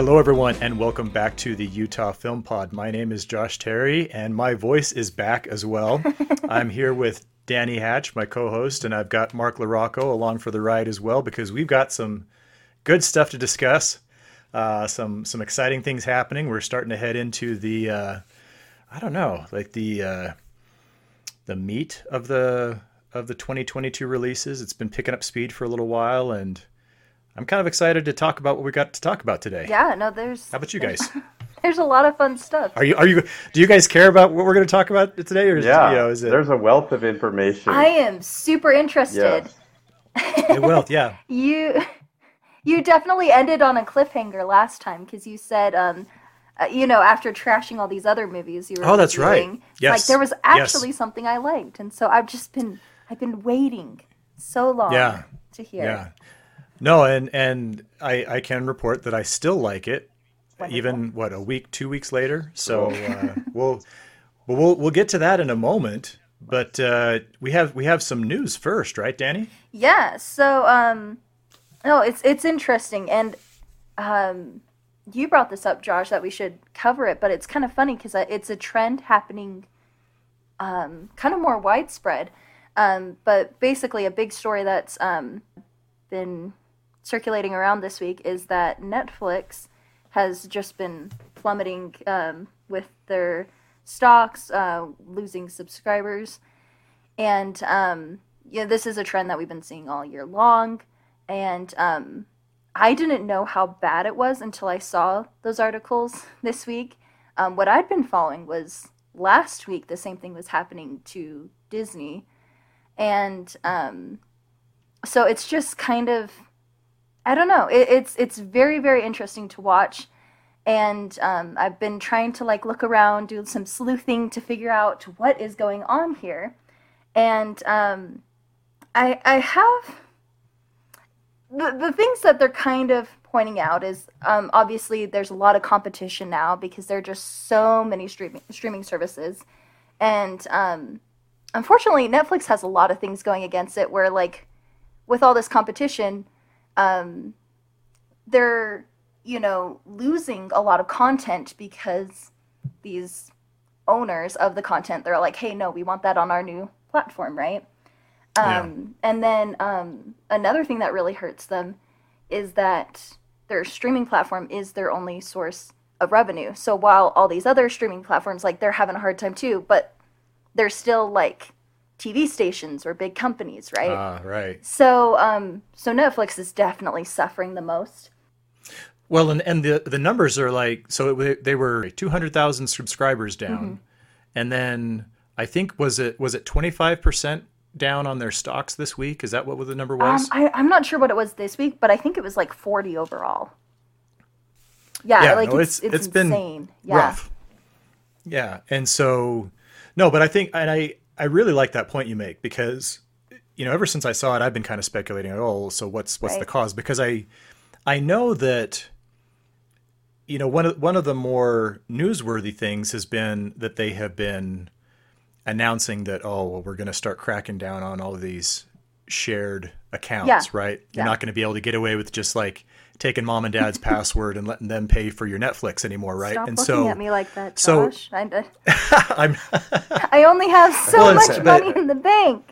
Hello, everyone, and welcome back to the Utah Film Pod. My name is Josh Terry, and my voice is back as well. I'm here with Danny Hatch, my co host, and I've got Mark LaRocco along for the ride as well because we've got some good stuff to discuss. Uh, some some exciting things happening. We're starting to head into the uh, I don't know, like the uh, the meat of the of the 2022 releases. It's been picking up speed for a little while, and I'm kind of excited to talk about what we got to talk about today. Yeah, no, there's. How about you guys? There's a lot of fun stuff. Are you are you do you guys care about what we're going to talk about today, or is, Yeah, you know, is it there's a wealth of information. I am super interested. Yes. it will? Yeah, You, you definitely ended on a cliffhanger last time because you said, um, uh, you know, after trashing all these other movies you were. Oh, that's right. reviewing, Yes. Like there was Yes. actually something I liked, and so I've just been, I've been waiting so long. Yeah. To hear. yeah. No, and and I I can report that I still like it, Wonderful. even what a week, two weeks later. So uh, we'll well, we'll get to that in a moment. But uh, we have we have some news first, right, Danny? Yeah. So, um, no, it's it's interesting, and um, you brought this up, Josh, that we should cover it. But it's kind of funny because it's a trend happening, um, kind of more widespread. Um, but basically, a big story that's um, been circulating around this week is that Netflix has just been plummeting um, with their stocks, uh, losing subscribers, and um, yeah, this is a trend that we've been seeing all year long. And um, I didn't know how bad it was until I saw those articles this week. Um, what I'd been following was last week the same thing was happening to Disney, and um, so it's just kind of I don't know. It, it's it's very very interesting to watch, and um, I've been trying to like look around, do some sleuthing to figure out what is going on here, and um, I I have the the things that they're kind of pointing out is um, obviously there's a lot of competition now because there are just so many streaming streaming services, and um, unfortunately Netflix has a lot of things going against it where like with all this competition um, they're you know losing a lot of content because these owners of the content they're like hey no we want that on our new platform right Yeah. um, and then um, another thing that really hurts them is that their streaming platform is their only source of revenue so while all these other streaming platforms like they're having a hard time too but they're still like tv stations or big companies right Ah, right. so, um, so Netflix is definitely suffering the most. Well, and and the the numbers are like so it, they were two hundred thousand subscribers down, Mm-hmm. and then I think was it was it twenty five percent down on their stocks this week? Is that what the number Um, was? I, I'm not sure what it was this week, but I think it was like 40 overall. Yeah, Yeah, like no, it's, it's- it's, it's been insane. Yeah. rough. Yeah, and so no, but I think and I I really like that point you make because you know ever since I saw it, I've been kind of speculating. at Oh, so what's what's the cause? Because I I know that you know one of one of the more newsworthy things has been that they have been announcing that oh well we're going to start cracking down on all of these shared accounts Yeah. right you're Yeah. not going to be able to get away with just like taking mom and dad's password and letting them pay for your netflix anymore right Stop and looking so at me like that, so- Josh. I, i'm I only have so Well, much it's- money in the bank.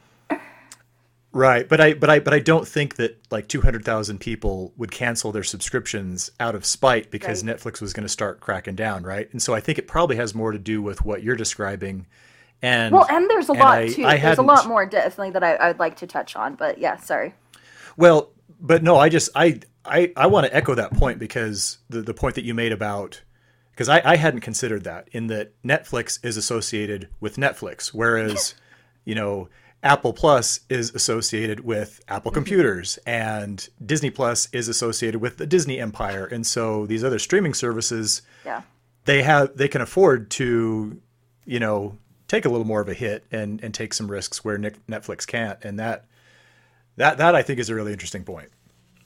right but i but i but i don't think that like 200000 people would cancel their subscriptions out of spite because Right. netflix was going to start cracking down right and so i think it probably has more to do with what you're describing and Well, and there's a and lot I- too. I there's a hadn't- lot more definitely that I, I'd like to touch on, but yeah, sorry. Well, but no, I just I I, I want to echo that point because the the point that you made about because I, I hadn't considered that in that Netflix is associated with Netflix, whereas you know Apple Plus is associated with Apple mm-hmm. computers and Disney Plus is associated with the Disney empire, and so these other streaming services Yeah. they have they can afford to you know take a little more of a hit and and take some risks where Netflix can't, and that that that I think is a really interesting point.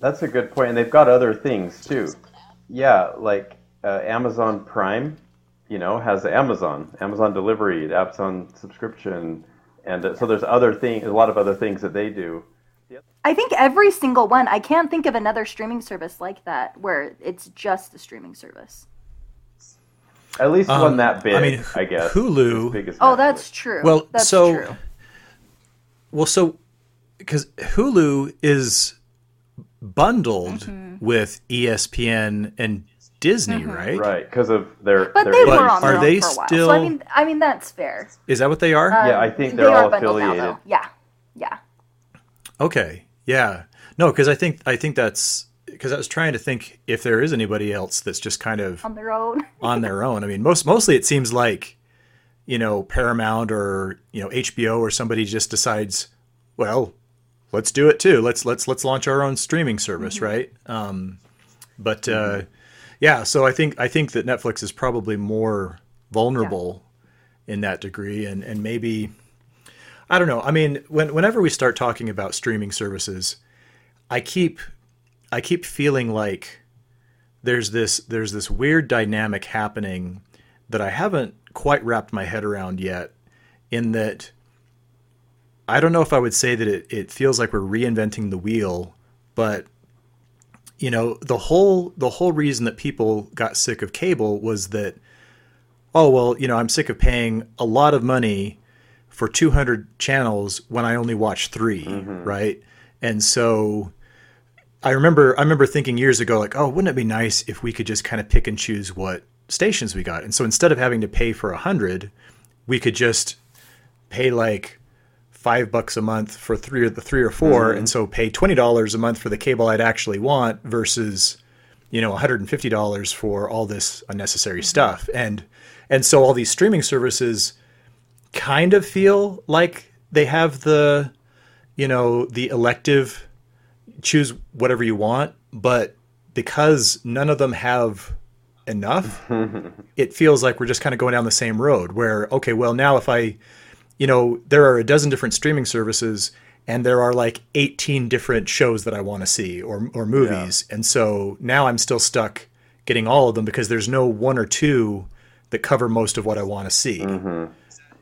That's a good point, and they've got other things too. Yeah, like uh, Amazon Prime, you know, has Amazon, Amazon delivery, Amazon subscription, and uh, so there's other things, a lot of other things that they do I think every single one. I can't think of another streaming service like that where it's just a streaming service. At least Um, one that big, I mean, I, mean, guess. Hulu- as as Oh, that's true. Well, that's so- true. Well, so because Hulu is bundled Mm-hmm. with ESPN and Disney, right? right because of their. But their they were on are their they own for a while. still- So I mean, I mean that's fair. Is that what they are? Yeah, I Um, think they they're are all bundled now, affiliated. though. Yeah, yeah. Okay. Yeah. No, because I think I think that's because I was trying to think if there is anybody else that's just kind of On their own. on their own. I mean, most mostly it seems like you know Paramount or you know HBO or somebody just decides, well, let's do it too. Let's let's let's launch our own streaming service, right? Um, but uh, yeah, so I think I think that Netflix is probably more vulnerable in that degree, and and maybe I don't know. I mean, when whenever we start talking about streaming services, I keep I keep feeling like there's this there's this weird dynamic happening that I haven't quite wrapped my head around yet in that I don't know if I would say that it, it feels like we're reinventing the wheel, but you know, the whole the whole reason that people got sick of cable was that oh well, you know, I'm sick of paying a lot of money for 200 channels when I only watch 3, mm-hmm. right? And so I remember I remember thinking years ago like, oh, wouldn't it be nice if we could just kind of pick and choose what stations we got? And so instead of having to pay for a hundred, we could just pay like five bucks a month for three or the three or 4 mm-hmm. and so pay twenty dollars a month for the cable I'd actually want versus you know $150 for all this unnecessary mm-hmm. stuff. And and so all these streaming services kind of feel like they have the you know the elective choose whatever you want, but because none of them have enough, it feels like we're just kind of going down the same road where, okay, well, now if I, you know, there are a dozen different streaming services and there are like 18 different shows that I want to see or, or movies. And so now I'm still stuck getting all of them because there's no one or two that cover most of what I want to see. Mm-hmm.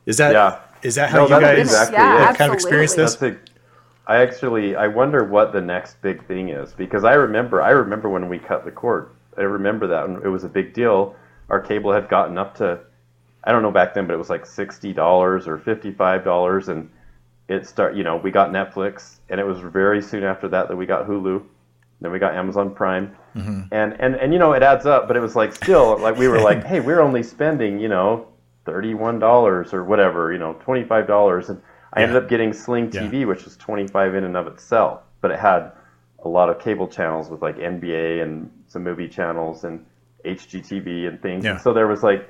Is that, Yeah. is that how No, you that's guys exactly Yeah, it. kind of experienced this? That's a, I actually I wonder what the next big thing is because I remember I remember when we cut the cord. I remember that and it was a big deal. Our cable had gotten up to I don't know back then, but it was like sixty dollars or fifty five dollars, and it start you know we got Netflix, and it was very soon after that that we got Hulu, then we got Amazon Prime, Mm-hmm. and and and you know it adds up, but it was like still like we were like hey we're only spending you know thirty one dollars or whatever you know twenty five dollars, and I ended up getting Sling Yeah. TV, which was twenty five in and of itself, but it had a lot of cable channels with like NBA and some movie channels and HGTV and things. Yeah. And so there was like,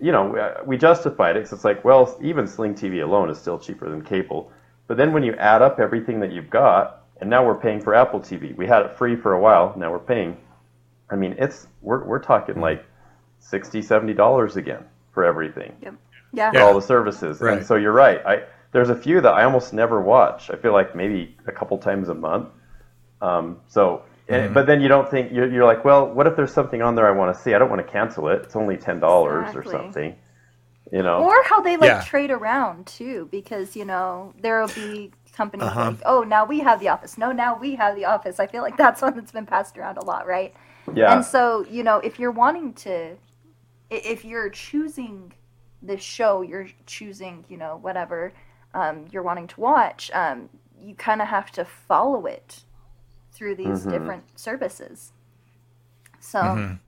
you know, uh, we justified it because it's like, well, even Sling TV alone is still cheaper than cable. But then when you add up everything that you've got, and now we're paying for Apple TV. We had it free for a while. Now we're paying. I mean, it's we're we're talking like 60 70 dollars again for everything Yep. Yeah. for all the services. Right. And so you're right. I there's a few that I almost never watch. I feel like maybe a couple times a month. Um, so, and, but then you don't think you're, you're like, well, what if there's something on there I want to see? I don't want to cancel it. It's only ten dollars or something. You know. Or how they like Yeah. trade around too, because you know there will be companies Uh-huh. like, oh, now we have the office. No, now we have the office. I feel like that's one that's been passed around a lot, right? yeah. And so you know, if you're wanting to, if you're choosing this show, you're choosing, you know, whatever um, you're wanting to watch. Um, you kind of have to follow it through these Mhm. different services. So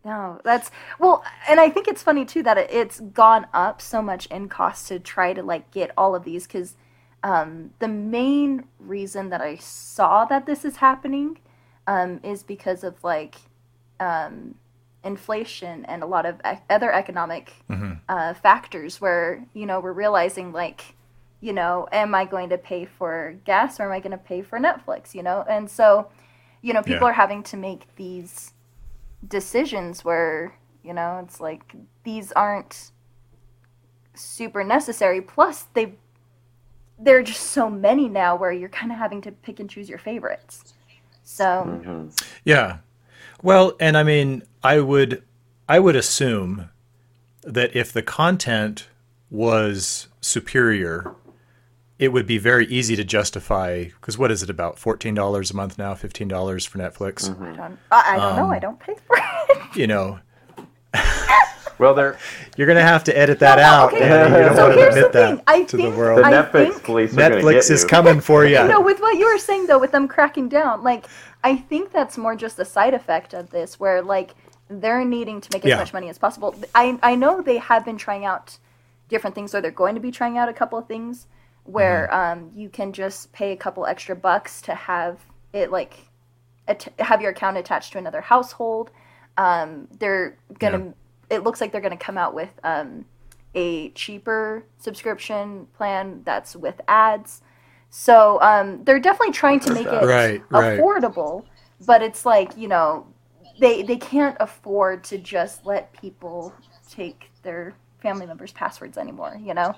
no, that's well, and I think it's funny too that it, it's gone up so much in cost to try to like get all of these because um, the main reason that I saw that this is happening um, is because of like um, inflation and a lot of ec- other economic uh, factors where you know we're realizing like you know am i going to pay for gas or am i going to pay for netflix you know and so you know people Yeah. are having to make these decisions where you know it's like these aren't super necessary plus they there are just so many now where you're kind of having to pick and choose your favorites so Mhm. Yeah. Well, and I mean, I would I would assume that if the content was superior, it would be very easy to justify because what is it about fourteen dollars a month now, fifteen dollars for Netflix? Mm-hmm. I don't, I, I don't know. Um, I don't pay for it. You know, Well, they're you're gonna have to edit that no, out. okay. and you don't So want to here's the admit that. I to think- the world. the Netflix think- police are get Netflix is you. coming for you. No, with what you were saying though, with them cracking down, like I think that's more just a side effect of this, where like they're needing to make as Yeah. much money as possible. I I know they have been trying out different things, or they're going to be trying out a couple of things where Mm-hmm. um, you can just pay a couple extra bucks to have it like at- have your account attached to another household. Um, they're gonna. It looks like they're gonna come out with um, a cheaper subscription plan that's with ads. So um, they're definitely trying to make it Right, right. affordable, but it's like you know they they can't afford to just let people take their family members' passwords anymore. You know.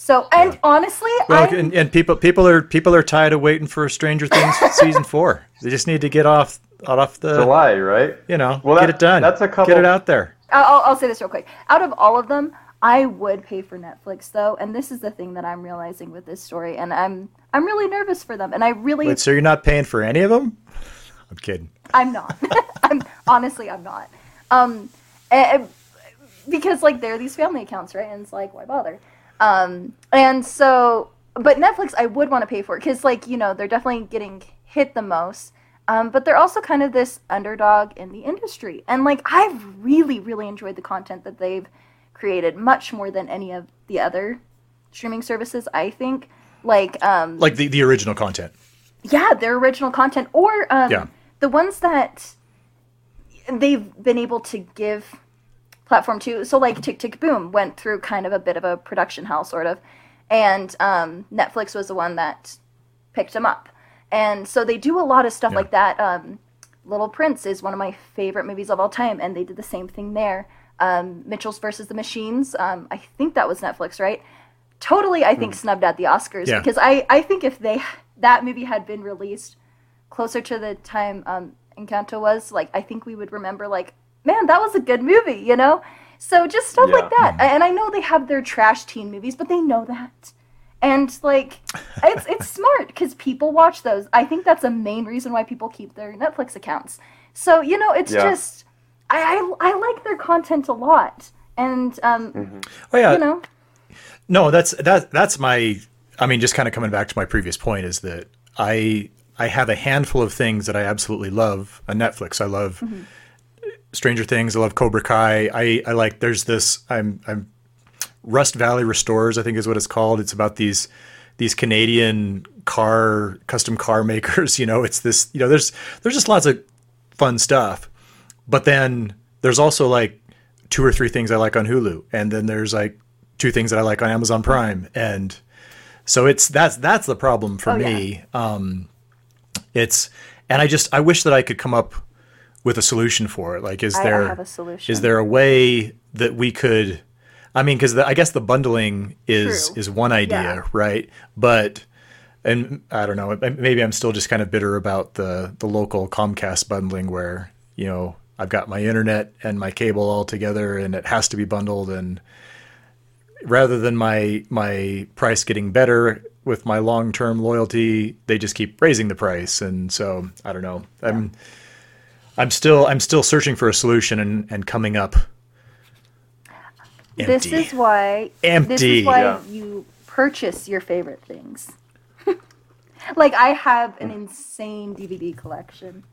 So and honestly, Well, I'm- and, and people people are people are tired of waiting for Stranger Things season four. They just need to get off off the July, right? you know Well, get that- it done. that's a couple- Get it out there. I'll, I'll say this real quick. Out of all of them, I would pay for Netflix though, and this is the thing that I'm realizing with this story, and I'm I'm really nervous for them, and I really Wait, so you're not paying for any of them? I'm kidding. I'm not. I'm honestly I'm not. Um, eh, because like there are these family accounts, right? And it's like why bother? Um, and so, but Netflix I would want to pay for it because like you know they're definitely getting hit the most. Um, but they're also kind of this underdog in the industry, and like I've really really enjoyed the content that they've created much more than any of the other streaming services. I think like um, Like the, the original content. yeah, their original content or um, Yeah. the ones that they've been able to give platform too. So like Tick Tick Boom went through kind of a bit of a production hell, sort of, and um, Netflix was the one that picked them up. And so they do a lot of stuff Yeah. like that. Um, Little Prince is one of my favorite movies of all time, and they did the same thing there. Um, Mitchell's versus the Machines. Um, I think that was Netflix, right? Totally, I think snubbed at the Oscars Yeah. because I, I think if they that movie had been released closer to the time um, Encanto was, like I think we would remember, like man, that was a good movie, you know. So just stuff like Yeah. that, mm-hmm. and I know they have their trash teen movies, but they know that, and like it's it's smart because people watch those. I think that's a main reason why people keep their Netflix accounts. So you know, it's Yeah. just I, I I like their content a lot, and um, mm-hmm. Oh yeah. you know, No, that's that that's my I mean just kind of coming back to my previous point is that I I have a handful of things that I absolutely love on Netflix. I love mm-hmm. Stranger Things, I love Cobra Kai. I I like there's this I'm I'm Rust Valley Restorers, I think is what it's called. It's about these these Canadian car custom car makers, you know, it's this, you know, there's there's just lots of fun stuff. But then there's also like two or three things I like on Hulu, and then there's like two things that I like on Amazon Prime, and so it's that's that's the problem for Oh, yeah. me. Um, it's and I just I wish that I could come up with a solution for it. Like, is I- I there have a solution. is there a way that we could? I mean, because I guess the bundling is True. is one idea, Yeah. right? But and I don't know. Maybe I'm still just kind of bitter about the the local Comcast bundling, where you know I've got my internet and my cable all together, and it has to be bundled. And rather than my my price getting better with my long term loyalty, they just keep raising the price. And so I don't know. I'm I'm still I'm still searching for a solution and and coming up. this is why this is why Yeah. you purchase your favorite things. like I have an insane DVD collection.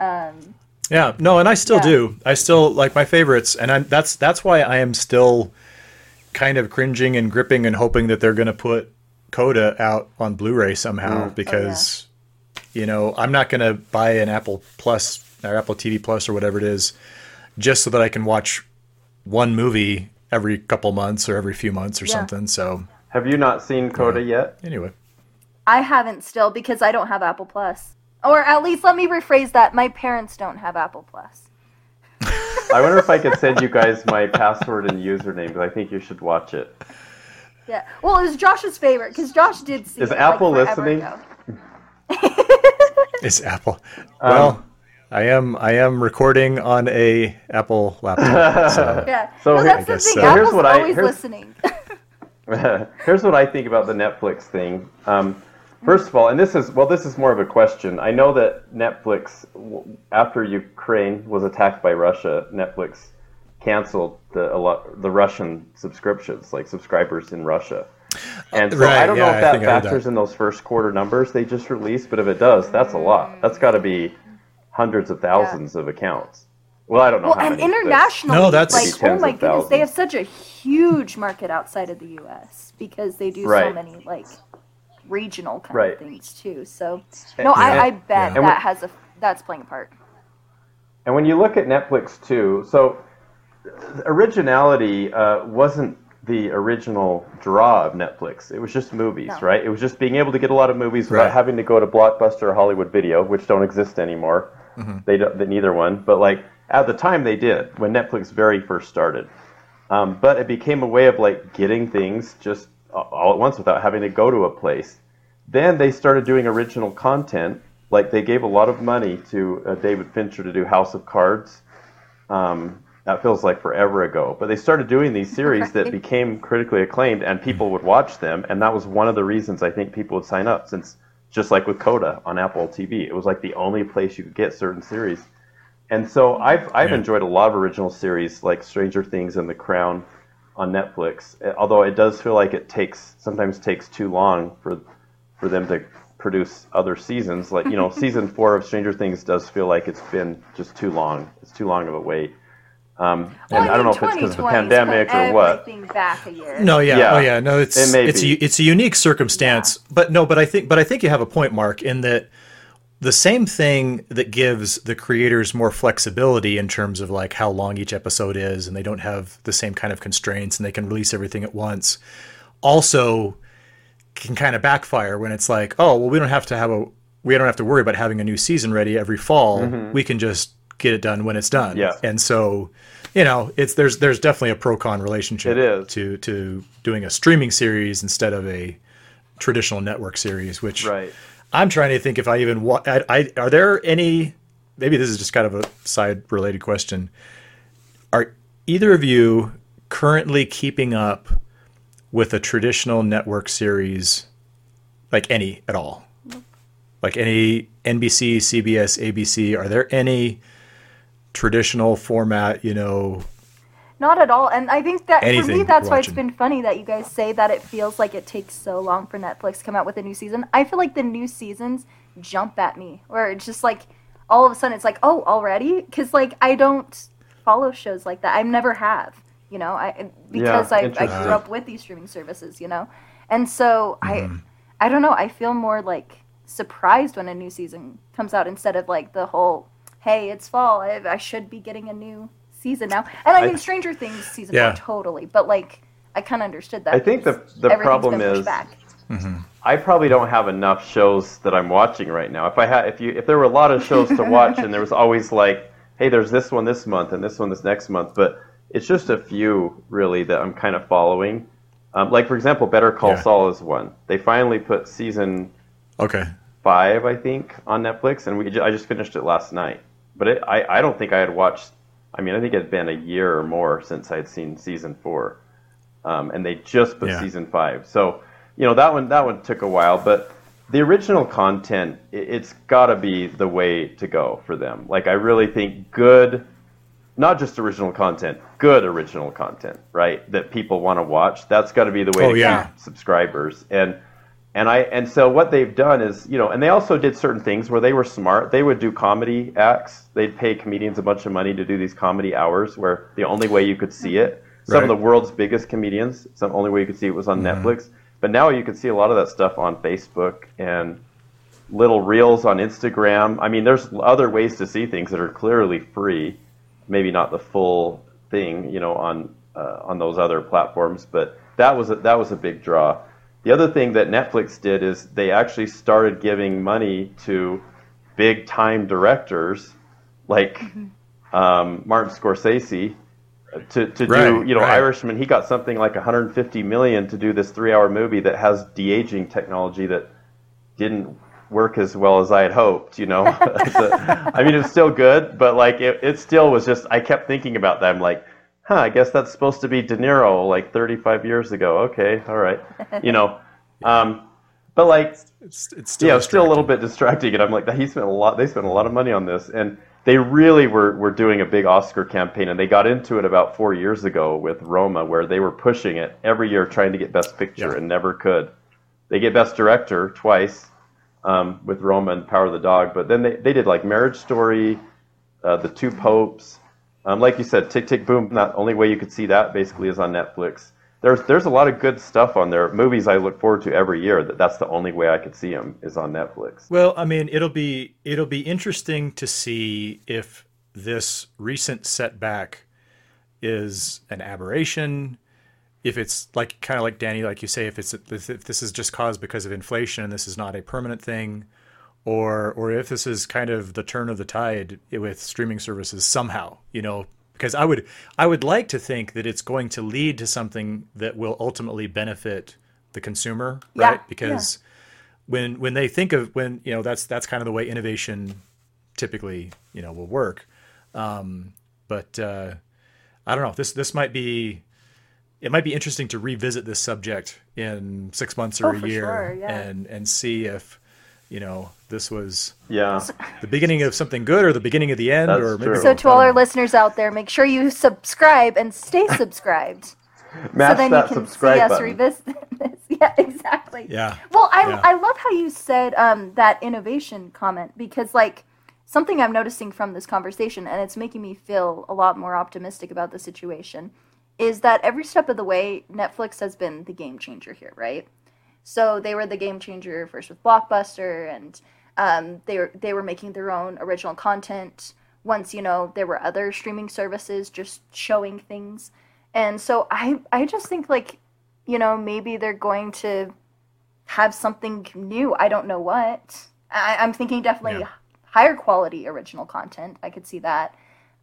Um, Yeah, no, and I still Yeah. do. I still like my favorites, and I'm, that's that's why I am still kind of cringing and gripping and hoping that they're going to put Coda out on Blu-ray somehow because you know I'm not going to buy an Apple Plus or Apple TV Plus or whatever it is just so that I can watch one movie every couple months or every few months or Yeah. something. So Have you not seen Coda yet? anyway, I haven't still because I don't have Apple Plus. Or at least let me rephrase that. My parents don't have Apple Plus. I wonder if I could send you guys my password and username because I think you should watch it. Yeah. Well, it was Josh's favorite because Josh did see Is it, Apple like, listening? ago. it's Apple. Um, Well, I am I am recording on a Apple laptop. So. Yeah. So no, here- that's the guess thing. so. Here's Apple's what I- always here's- listening. Here's what I think about the Netflix thing. Um, first of all, and this is well, this is more of a question. I know that Netflix, after Ukraine was attacked by Russia, Netflix canceled the a lot, the Russian subscriptions, like subscribers in Russia. And so Right, I don't know yeah, I if that think I heard factors that. in those first quarter numbers they just released, but if it does, that's a lot. That's got to be hundreds of thousands of accounts. Well, I don't know Well, how and many. but- internationally, No, that's- like oh my of goodness, they have such a huge market outside of the U.S. because they do so many like regional kind Right. of things too. So no, Yeah. I, I bet Yeah. That has a that's playing a part. And when you look at Netflix too, so originality uh, wasn't the original draw of Netflix. It was just movies, No. right? It was just being able to get a lot of movies without having to go to Blockbuster or Hollywood Video, which don't exist anymore. They don't, they, neither one. But like at the time they did when Netflix very first started. Um, but it became a way of like getting things just all at once without having to go to a place. Then they started doing original content. Like they gave a lot of money to uh, David Fincher to do House of Cards. Um, that feels like forever ago. But they started doing these series that became critically acclaimed, and people would watch them. And that was one of the reasons I think people would sign up. Since just like with Coda on Apple TV, it was like the only place you could get certain series. And so I've I've Yeah. enjoyed a lot of original series like Stranger Things and The Crown on Netflix. Uh, Although it does feel like it takes sometimes takes too long for for them to produce other seasons. Like you know, season four of Stranger Things does feel like it's been just too long. It's too long of a wait. Um, Well, and I don't know if it's because of the pandemic or what. Back a year. No, yeah, Yeah. oh yeah, no, it's It it's a, it's a unique circumstance, but no, but I think but I think you have a point, Mark, in that the same thing that gives the creators more flexibility in terms of like how long each episode is, and they don't have the same kind of constraints, and they can release everything at once. Also, can kind of backfire when it's like, oh, well, we don't have to have a we don't have to worry about having a new season ready every fall. We can just get it done when it's done. Yeah. and so you know, it's there's there's definitely a pro con relationship It is. to to doing a streaming series instead of a traditional network series, which Right. I'm trying to think if I even wa- I, I are there any maybe this is just kind of a side related question. Are either of you currently keeping up with a traditional network series like any at all? Like any NBC, CBS, ABC, are there any traditional format, you know, Not at all. And I think that for me, that's why it's been funny that you guys say that it feels like it takes so long for Netflix to come out with a new season. I feel like the new seasons jump at me, where it's just like all of a sudden it's like, oh, already? Because like I don't follow shows like that. I never have, you know, I because I, I grew up with these streaming services, you know, and so Mm-hmm. I I don't know. I feel more like surprised when a new season comes out instead of like the whole, hey, it's fall. I, I should be getting a new season now. And I I- mean, Stranger Things season Yeah. four totally, but like I kind of understood that. I think the the problem been pushed is back. I probably don't have enough shows that I'm watching right now. If I had, if you, if there were a lot of shows to watch, and there was always like, hey, there's this one this month and this one this next month, but it's just a few really that I'm kind of following. Um, like for example, Better Call Yeah. Saul is one. They finally put season okay. five, I think, on Netflix, and we I just finished it last night. But it, I I don't think I had watched. I mean, I think it had been a year or more since I had seen season four, um, and they just put Yeah. season five. So you know that one that one took a while, but the original content it, it's got to be the way to go for them. Like I really think good. Not just original content, good original content, right? That people want to watch. That's got to be the way Oh, to yeah. keep subscribers. And and I and so what they've done is, you know, and they also did certain things where they were smart. They would do comedy acts. They'd pay comedians a bunch of money to do these comedy hours where the only way you could see it, some Right. of the world's biggest comedians, the only way you could see it was on Netflix. But now you can see a lot of that stuff on Facebook and little reels on Instagram. I mean, there's other ways to see things that are clearly free. Maybe not the full thing, you know, on uh, on those other platforms, but that was a, that was a big draw. The other thing that Netflix did is they actually started giving money to big time directors like um, Martin Scorsese to, to do you know right. Irishman. He got something like 150 million to do this three hour movie that has de aging technology that didn't work as well as I had hoped. You know, So, I mean it's still good, but like it, it still was just. I kept thinking about that. I'm like, huh, I guess that's supposed to be De Niro like 35 years ago. Okay, all right, you know. Um, but like, It's it's still yeah, it's still a little bit distracting, and I'm like, he spent a lot. They spent a lot of money on this, and they really were were doing a big Oscar campaign, and they got into it about four years ago with Roma, where they were pushing it every year, trying to get Best Picture, Yeah. and never could. They get Best Director twice um, with Roma and Power of the Dog, but then they they did like Marriage Story, uh, The Two Popes, um, like you said, Tick Tick Boom. The only way you could see that basically is on Netflix. There's there's a lot of good stuff on there. Movies I look forward to every year. That that's the only way I could see them is on Netflix. Well, I mean, it'll be it'll be interesting to see if this recent setback is an aberration, if it's like kind of like Danny, like you say, if it's if this is just caused because of inflation and this is not a permanent thing, or or if this is kind of the turn of the tide with streaming services somehow, you know. Because I would I would like to think that it's going to lead to something that will ultimately benefit the consumer, Yeah, right? Because when when they think of when you know that's that's kind of the way innovation typically you know will work um, but uh, i don't know this this might be it might be interesting to revisit this subject in six months or Oh, a year sure, yeah. and and see if you know this was Yeah, the beginning of something good or the beginning of the end That's or maybe true. So to all our know. listeners out there, make sure you subscribe and stay subscribed. mash so then you can subscribe see us button. revisit this. Yeah, exactly. yeah Well, I, Yeah. I love how you said um, that innovation comment because, like, something I'm noticing from this conversation, and it's making me feel a lot more optimistic about the situation, is that every step of the way, Netflix has been the game changer here, right? So they were the game changer first with Blockbuster, and um, they were they were making their own original content. Once you know there were other streaming services just showing things, and so I I just think like you know maybe they're going to have something new. I don't know what. I, I'm thinking definitely Yeah. higher quality original content. I could see that.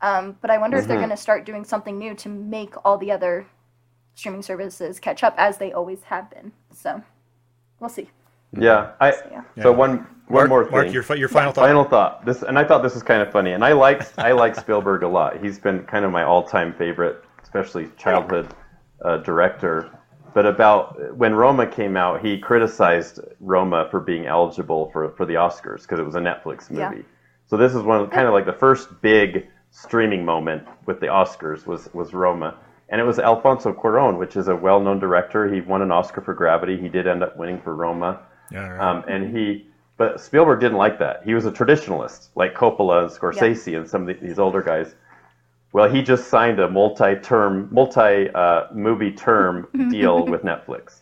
Um, but I wonder if they're Mhm. going to start doing something new to make all the other streaming services catch up as they always have been. So we'll see. Yeah, I. yeah. So one one mark, more thing. mark your your final thought Final thought. This, and I thought this was kind of funny. And I like I like Spielberg a lot. He's been kind of my all-time favorite, especially childhood uh, director. But about when Roma came out, he criticized Roma for being eligible for for the Oscars because it was a Netflix movie. Yeah. So this is one of kind of like the first big streaming moment with the Oscars was was Roma. And it was Alfonso Cuarón, which is a well-known director. He won an Oscar for Gravity. He did end up winning for Roma. yeah, right. Um, and he, but Spielberg didn't like that. He was a traditionalist, like Coppola and Scorsese and some of the, these older guys. Well, he just signed a multi-term, multi-movie term deal with Netflix.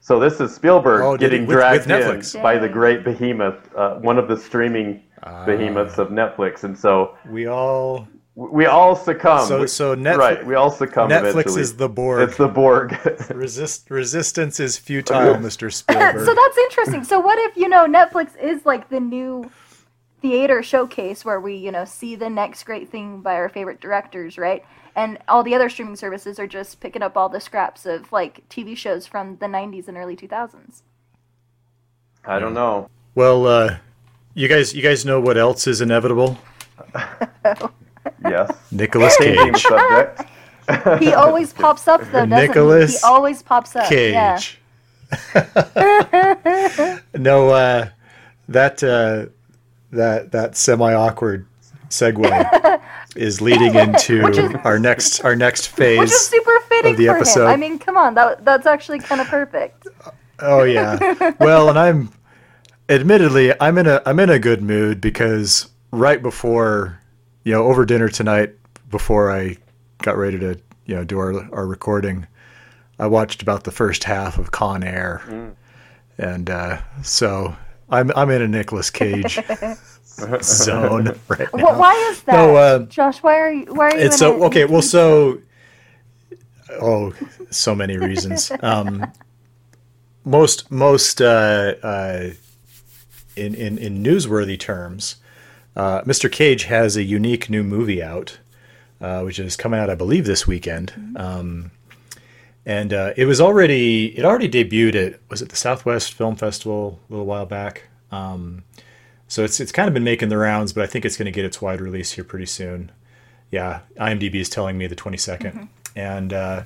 So this is Spielberg Oh, getting with- dragged with Netflix? in by the great behemoth, uh, one of the streaming Ah. behemoths of Netflix, and so we all we all succumb. So- so Netflix- right, we all succumb. Netflix eventually. is the Borg. It's the Borg. resist resistance is futile mr Spielberg. so that's interesting. So what if you know Netflix is like the new theater showcase where we you know see the next great thing by our favorite directors, right? And all the other streaming services are just picking up all the scraps of like TV shows from the '90s and early 2000s. I don't know. well uh you guys you guys know what else is inevitable Yes. Nicolas Changing Cage. subject. He always pops up though, doesn't Nicolas he? He always pops up. Yeah. Cage. no, uh, that uh, that that semi awkward segue is leading into is- our next our next Which is phase. super fitting the for episode. him. I mean, come on, that that's actually kind of perfect. Oh yeah. Well, and I'm admittedly I'm in a I'm in a good mood because right before you know over dinner tonight before I got ready to you know do our our recording, I watched about the first half of Con Air, and uh, so I'm I'm in a Nicolas Cage zone right now. Well, why is that, No, uh, Josh? Why are you? Why are you? It's in so a- okay. Well, so oh, so many reasons. Um, most most uh, uh, in in in newsworthy terms, uh, Mr. Cage has a unique new movie out, uh, which is coming out, I believe, this weekend. Um, and uh, it was already it already debuted at was it the Southwest Film Festival a little while back. Um, so it's it's kind of been making the rounds, but I think it's going to get its wide release here pretty soon. Yeah, IMDb is telling me the 22nd. And uh,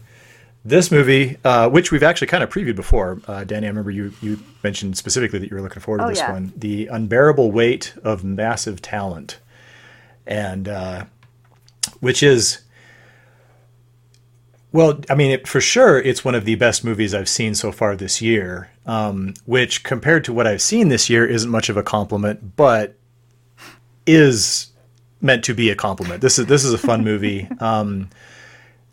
this movie, uh, which we've actually kind of previewed before, uh, Danny, I remember you you mentioned specifically that you were looking forward to Oh, this yeah. one, the unbearable weight of massive talent, and uh, which is. Well, I mean, it, for sure, it's one of the best movies I've seen so far this year. Um, which, compared to what I've seen this year, isn't much of a compliment, but is meant to be a compliment. This is this is a fun movie. Um,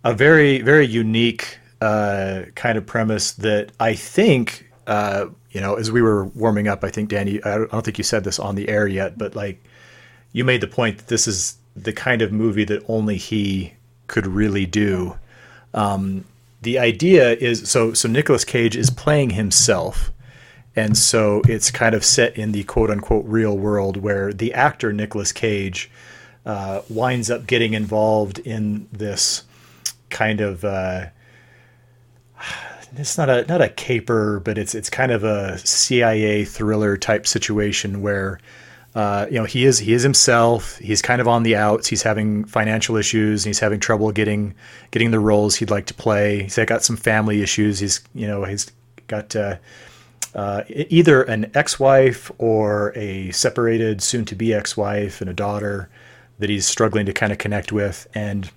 a very very unique uh, kind of premise that I think uh, you know as we were warming up. I think Danny, I don't, think you said this on the air yet, but like you made the point that this is the kind of movie that only he could really do. Um, the idea is so so Nicolas Cage is playing himself. And so it's kind of set in the quote unquote real world where the actor Nicolas Cage uh, winds up getting involved in this kind of uh, it's not a not a caper, but it's it's kind of a CIA thriller type situation where uh, you know he is he is himself. He's kind of on the outs. He's having financial issues. He's having trouble getting getting the roles he'd like to play. He's got some family issues. He's you know he's got. Uh, uh, either an ex-wife or a separated soon-to-be ex-wife and a daughter that he's struggling to kind of connect with and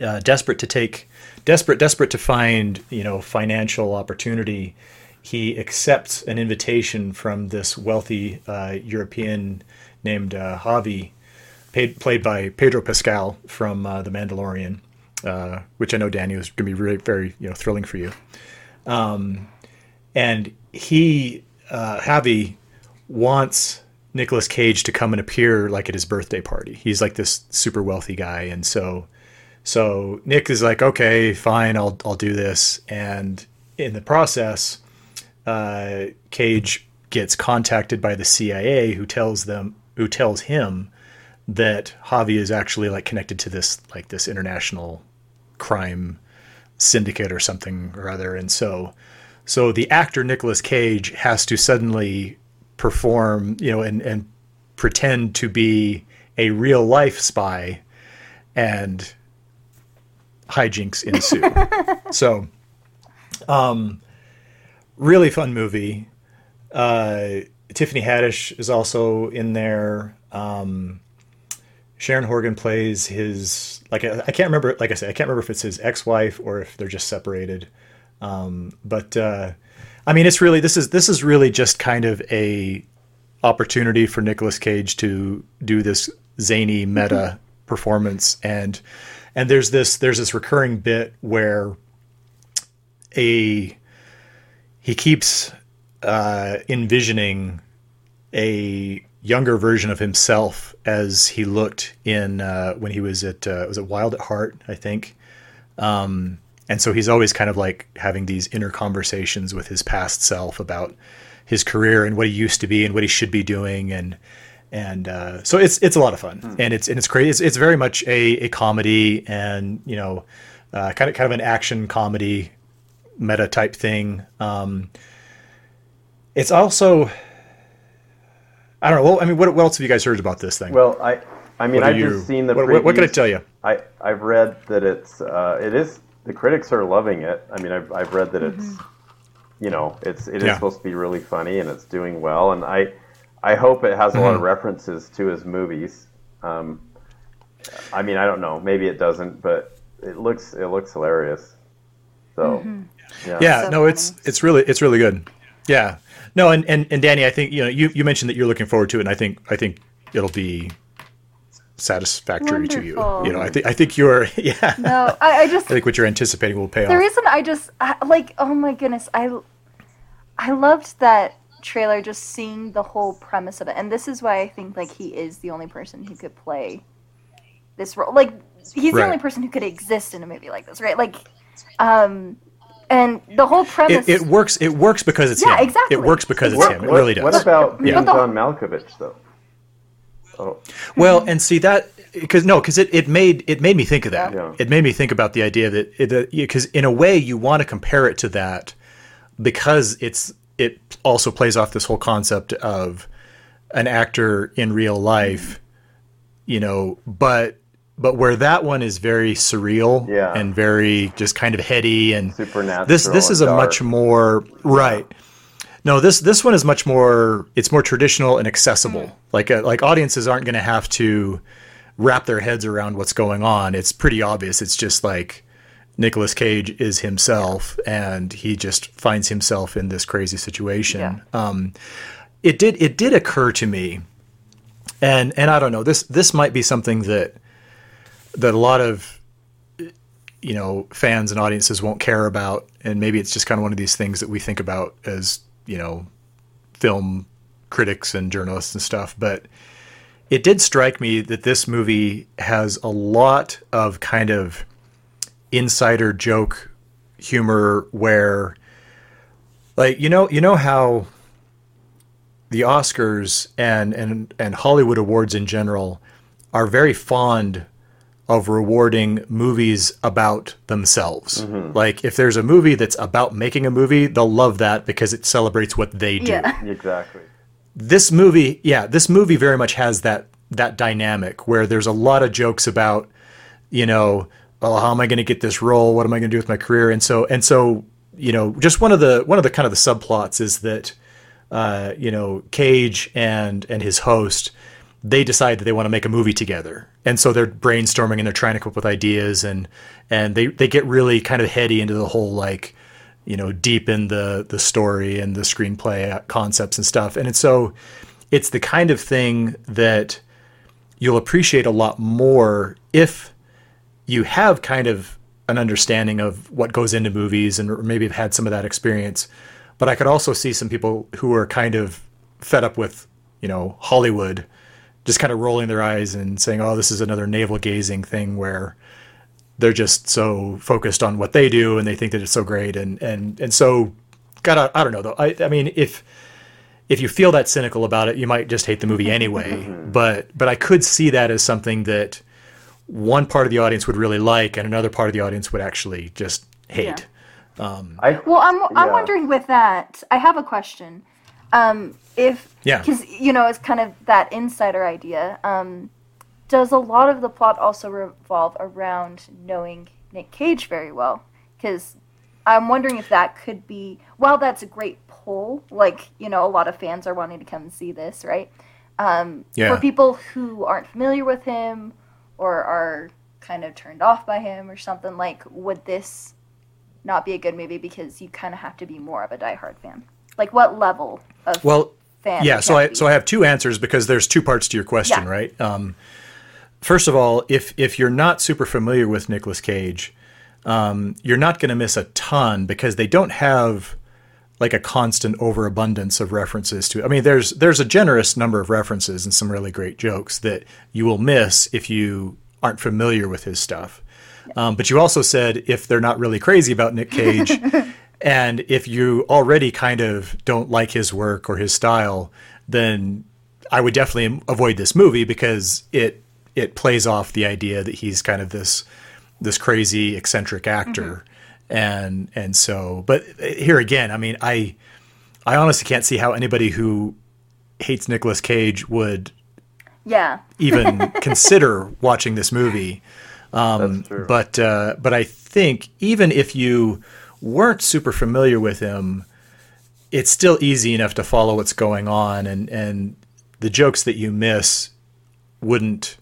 uh, desperate to take desperate desperate to find you know financial opportunity he accepts an invitation from this wealthy uh, european named uh, javi paid, played by pedro pascal from uh, the mandalorian uh, which i know danny was going to be really very you know thrilling for you um, and he uh, Javi wants Nicolas Cage to come and appear like at his birthday party. He's like this super wealthy guy, and so so Nick is like, okay, fine, I'll I'll do this. And in the process, uh, Cage gets contacted by the CIA, who tells them who tells him that Javi is actually like connected to this like this international crime syndicate or something or other, and so so the actor Nicolas Cage has to suddenly perform, you know, and, and pretend to be a real life spy, and hijinks ensue. so, um, really fun movie. Uh, Tiffany Haddish is also in there. Um, Sharon Horgan plays his like I I can't remember. Like I said, I can't remember if it's his ex-wife or if they're just separated. Um, but uh, I mean, it's really this is this is really just kind of a opportunity for Nicolas Cage to do this zany meta performance, and and there's this there's this recurring bit where a he keeps uh, envisioning a younger version of himself as he looked in uh, when he was at uh, was it Wild at Heart, I think. Um, and so he's always kind of like having these inner conversations with his past self about his career and what he used to be and what he should be doing and and uh, so it's it's a lot of fun and it's and it's great. It's, it's very much a, a comedy and you know uh, kind of kind of an action comedy meta type thing. Um, it's also I don't know. Well, I mean, what, what else have you guys heard about this thing? Well, I I mean I've you- just seen the what- what- what can I tell you? I I've read that it's uh, it is the critics are loving it. I mean I've I've read that it's you know it's it is Yeah. supposed to be really funny and it's doing well and I I hope it has a lot of Mm-hmm. references to his movies. Um, I mean I don't know maybe it doesn't but it looks it looks hilarious. So yeah. yeah So no funny. it's it's really it's really good yeah no and, and and danny i think you know you, you mentioned that you're looking forward to it and i think i think it'll be satisfactory to you Wonderful. you know i think i think you're yeah No, I, I just i think what you're anticipating will pay the off reason I just I, like oh my goodness I I loved that trailer just seeing the whole premise of it and this is why I think like he is the only person who could play this role like he's the only person who could exist in a movie like this right like um and the whole premise it, it works it works because it's Yeah, him exactly. it works because it's What, him it what- really does What about being Yeah. But the- John Malkovich though? Oh, Well, and see that because no, because it, it made it made me think of that. Yeah. It made me think about the idea that because in a way you want to compare it to that because it's it also plays off this whole concept of an actor in real life, you know, but but where that one is very surreal Yeah. and very just kind of heady and Supernatural. this this is a and much more right. No this this one is much more it's more traditional and accessible. Like uh, like audiences aren't going to have to wrap their heads around what's going on. It's pretty obvious. It's just like Nicolas Cage is himself and he just finds himself in this crazy situation Yeah. um it did it did occur to me and and I don't know this this might be something that that a lot of you know fans and audiences won't care about and maybe it's just kind of one of these things that we think about as you know film critics and journalists and stuff but it did strike me that this movie has a lot of kind of insider joke humor where like you know you know how the Oscars and and and Hollywood awards in general are very fond of rewarding movies about themselves. Mm-hmm. Like if there's a movie that's about making a movie, they'll love that because it celebrates what they do. Yeah. Exactly. This movie, yeah, this movie very much has that that dynamic where there's a lot of jokes about, you know, oh, how am I going to get this role? What am I going to do with my career? And so and so, you know, just one of the one of the kind of the subplots is that uh, you know, Cage and and his host, they decide that they want to make a movie together, and so they're brainstorming and they're trying to come up with ideas, and and they they get really kind of heady into the whole like, you know, deep in the the story and the screenplay concepts and stuff, and it's so it's the kind of thing that you'll appreciate a lot more if you have kind of an understanding of what goes into movies and maybe have had some of that experience. But I could also see some people who are kind of fed up with, you know, Hollywood just kind of rolling their eyes and saying, "Oh, this is another navel gazing thing where they're just so focused on what they do and they think that it's so great and and and so got I don't know though. I I mean, if if you feel that cynical about it, you might just hate the movie anyway. but but I could see that as something that one part of the audience would really like and another part of the audience would actually just hate. I Well, I'm I'm wondering with that. I have a question. Um, if Yeah. because you know it's kind of that insider idea. Um, does a lot of the plot also revolve around knowing Nick Cage very well? Because I'm wondering if that could be. While that's a great pull, like you know, a lot of fans are wanting to come and see this, right? Um, Yeah. For people who aren't familiar with him or are kind of turned off by him or something, like would this not be a good movie because you kind of have to be more of a diehard fan? Like what level of Well, fan? yeah, so I be? so I have two answers because there's two parts to your question, Yeah. right? Um, first of all, if if you're not super familiar with Nicolas Cage, um, you're not going to miss a ton because they don't have like a constant overabundance of references to. I mean, there's there's a generous number of references and some really great jokes that you will miss if you aren't familiar with his stuff. Um, but you also said if they're not really crazy about Nick Cage, and if you already kind of don't like his work or his style, then I would definitely avoid this movie because it it plays off the idea that he's kind of this this crazy eccentric actor, and and so. But here again, I mean, I I honestly can't see how anybody who hates Nicolas Cage would yeah, even consider watching this movie. that's true. But uh, but I think even if you weren't super familiar with him, it's still easy enough to follow what's going on, and and the jokes that you miss wouldn't.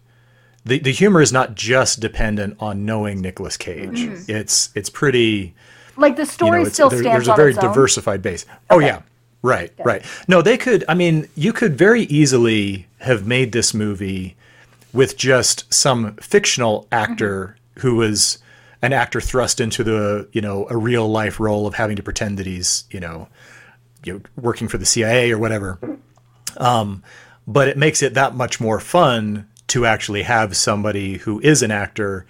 The, the humor is not just dependent on knowing Nicolas Cage. It's it's pretty like the you know, story still there- stands there's a very diversified base. Oh yeah, right, right. No, they could. I mean, you could very easily have made this movie with just some fictional actor who was an actor thrust into the you know a real life role of having to pretend that he's you know you know, working for the CIA or whatever. Um, but it makes it that much more fun to actually have somebody who is an actor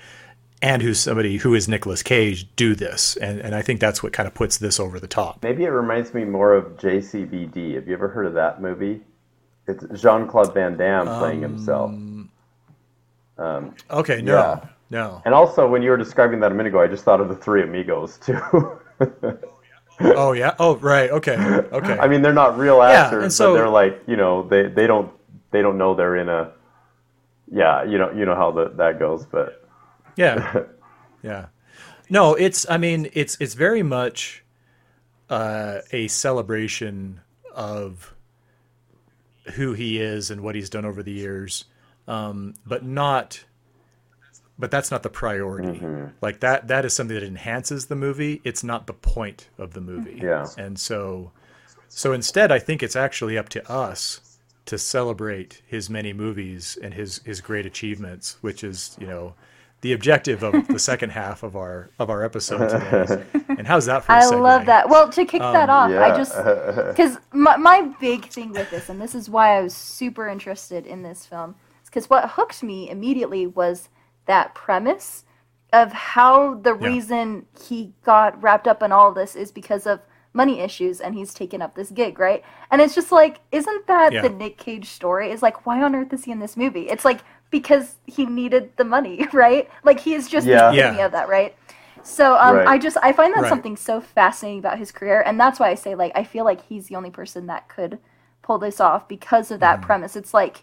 and who's somebody who is Nicolas Cage do this. And, and I think that's what kind of puts this over the top. Maybe it reminds me more of JCVD. Have you ever heard of that movie? It's Jean Claude Van Damme playing um, himself. Um, okay, no, Yeah. no. And also, when you were describing that a minute ago, I just thought of the Three Amigos too. Oh yeah. Oh right. Okay. Okay. I mean, they're not real actors, and so- but they're like, you know, they, they don't they don't know they're in a, yeah, you know, you know how the, that goes, but Yeah, yeah. No, it's. I mean, it's it's very much uh, a celebration of who he is and what he's done over the years, um, but not. But that's not the priority. Mm-hmm. Like that. That is something that enhances the movie. It's not the point of the movie. Yeah. And so, so instead, I think it's actually up to us to celebrate his many movies and his his great achievements, which is you know the objective of the second half of our of our episode today. And how's that for a I segue? love that. Well, to kick that um, off, yeah. I just because my my big thing with this, and this is why I was super interested in this film, is because what hooked me immediately was that premise of how the Yeah. reason he got wrapped up in all this is because of money issues and he's taken up this gig, right? And it's just like, isn't that Yeah. the Nick Cage story? Is like, why on earth is he in this movie? It's like because he needed the money, right? Like he is just Yeah. the epitome Yeah. of that, right? So um, Right. I just I find that Right. something so fascinating about his career, and that's why I say like I feel like he's the only person that could pull this off because of Mm. that premise. It's like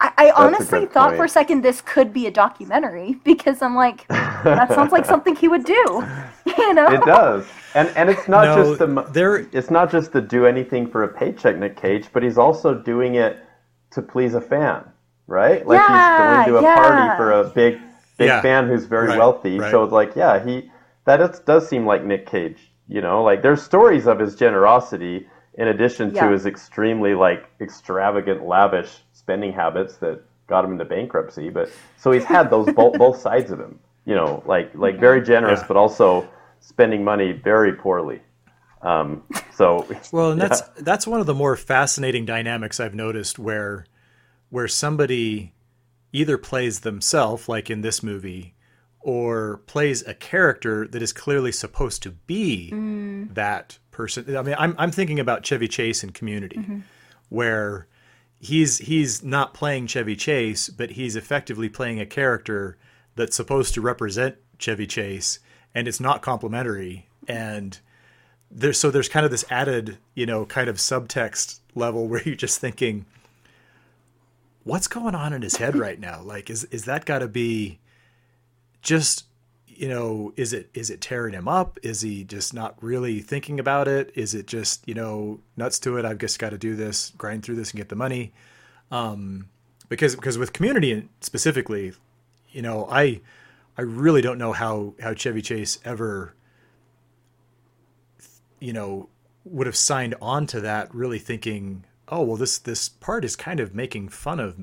I, I honestly thought point. for a second this could be a documentary because I'm like that sounds like something he would do, you know? it does. And and it's not No, just the there- it's not just to do anything for a paycheck, Nick Cage, but he's also doing it to please a fan, right? Like Yeah, he's going to a yeah. party for a big big Yeah. fan who's very Right, wealthy. right. So it's like, yeah, he that is, does seem like Nick Cage. You know, like there's stories of his generosity in addition to his extremely like extravagant, lavish spending habits that got him into bankruptcy. But so he's had those both both sides of him. You know, like like very generous, Yeah. but also spending money very poorly. Um, so Well, and that's that's one of the more fascinating dynamics I've noticed where where somebody either plays themselves, like in this movie, or plays a character that is clearly supposed to be that person. I mean, I'm I'm thinking about Chevy Chase in Community, where he's he's not playing Chevy Chase, but he's effectively playing a character that's supposed to represent Chevy Chase, and it's not complimentary. And there's so there's kind of this added you know kind of subtext level where you're just thinking what's going on in his head right now? Like is is that got to be just you know is it is it tearing him up? Is he just not really thinking about it? Is it just you know nuts to it? I've just got to do this grind through this and get the money. Um because because with community specifically you know i i really don't know how how chevy chase ever you know would have signed on to that really thinking oh well this this part is kind of making fun of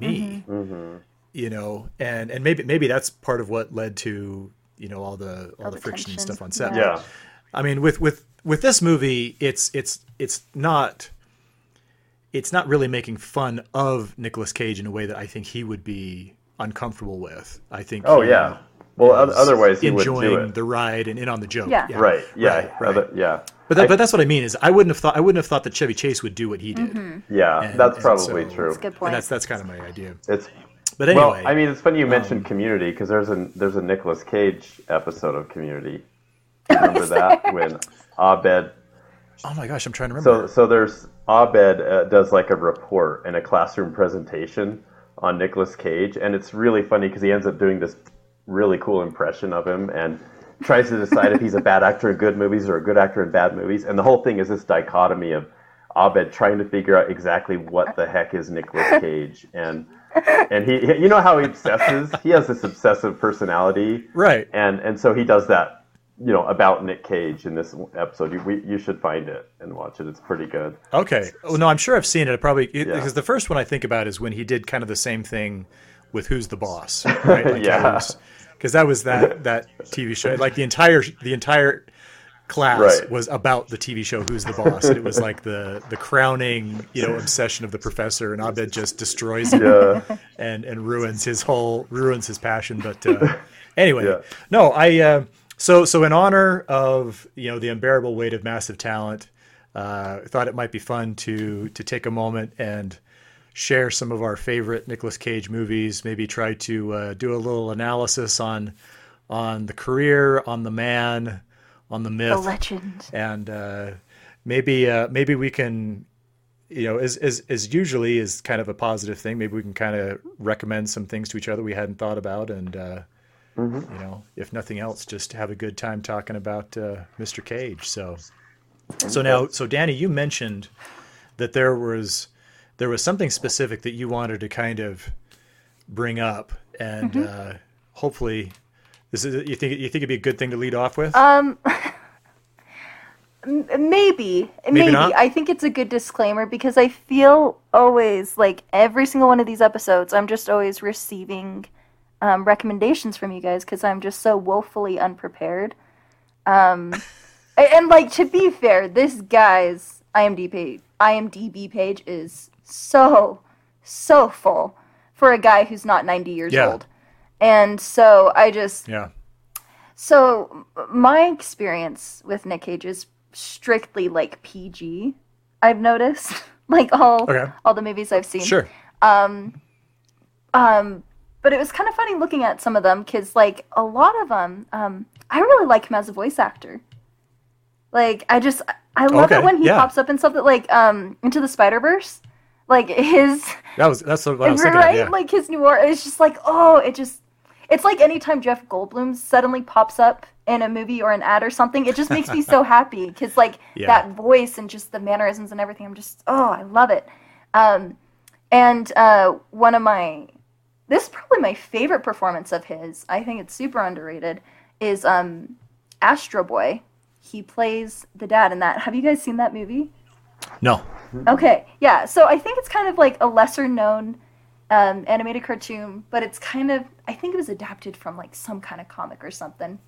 me mm-hmm. Mm-hmm. you know? And and maybe maybe that's part of what led to you know all the all, All the the friction and stuff on set. Yeah, I mean, with with with this movie, it's it's it's not it's not really making fun of Nicolas Cage in a way that I think he would be uncomfortable with. I think. oh he yeah. Well, oth- is otherwise he would do enjoying it. the ride and in on the joke. Yeah. Right. Yeah. Right, right. Other- yeah. But that, I- but that's what I mean is I wouldn't have thought I wouldn't have thought that Chevy Chase would do what he did. Yeah. And- that's and probably so- true. That's a good point. And that's that's kind of my idea. It's But anyway, um, well. I mean, it's funny you mentioned Community because there's a there's a Nicolas Cage episode of Community. Remember that when Abed oh my gosh, I'm trying to remember. So, so there's Abed uh, does like a report and a classroom presentation on Nicolas Cage, and it's really funny because he ends up doing this really cool impression of him and tries to decide if he's a bad actor in good movies or a good actor in bad movies. And the whole thing is this dichotomy of Abed trying to figure out exactly what the heck is Nicolas Cage, and and he, you know how he obsesses. He has this obsessive personality, right. and and so he does that you know about Nick Cage in this episode. You we, you should find it and watch it. It's pretty good. Okay. Oh no, I'm sure I've seen it. I probably because the first one I think about is when he did kind of the same thing with Who's the Boss, right? Like Yeah. Because that was that that TV show. Like the entire the entire class Right. was about the TV show Who's the Boss. And it was like the the crowning you know obsession of the professor, and Abed just destroys him Yeah, and and ruins his whole ruins his passion. But uh, anyway, Yeah. no, I uh, so so in honor of you know the unbearable weight of massive talent, uh, I thought it might be fun to to take a moment and share some of our favorite Nicolas Cage movies. Maybe try to uh, do a little analysis on on the career, on the man, on the myth, the legend. and uh, maybe uh, maybe we can you know, as, as as usually is kind of a positive thing. Maybe we can kind of recommend some things to each other we hadn't thought about, and Mhm. you know, if nothing else, just have a good time talking about uh, Mr. Cage. So, so now, so Danny, you mentioned that there was there was something specific that you wanted to kind of bring up, and Mm-hmm. uh, hopefully, this is you think you think it'd be a good thing to lead off with. Um, m- maybe, maybe. I think it's a good disclaimer because I feel always like every single one of these episodes, I'm just always receiving um, recommendations from you guys because I'm just so woefully unprepared. Um, and like to be fair, this guy's IMDb IMDb page is so so full for a guy who's not 90 years Yeah. old. And so I just yeah, so my experience with Nick Cage is strictly like PG. I've noticed, like all Okay. all the movies I've seen. sure. Um, um, but it was kind of funny looking at some of them because, like, a lot of them, um, I really like him as a voice actor. Like, I just I love Okay, it when he yeah. pops up in something like um Into the Spider Verse, like his That was that's what I was thinking. right, Of, yeah. like his new art. It's just like oh, it just it's like anytime Jeff Goldblum suddenly pops up in a movie or an ad or something, it just makes me so happy because like Yeah. that voice and just the mannerisms and everything. I'm just oh, I love it. Um, and uh, one of my this is probably my favorite performance of his. I think it's super underrated. Is um, Astro Boy. He plays the dad in that. Have you guys seen that movie? no. Okay, yeah. So I think it's kind of like a lesser known um, animated cartoon, but it's kind of I think it was adapted from like some kind of comic or something,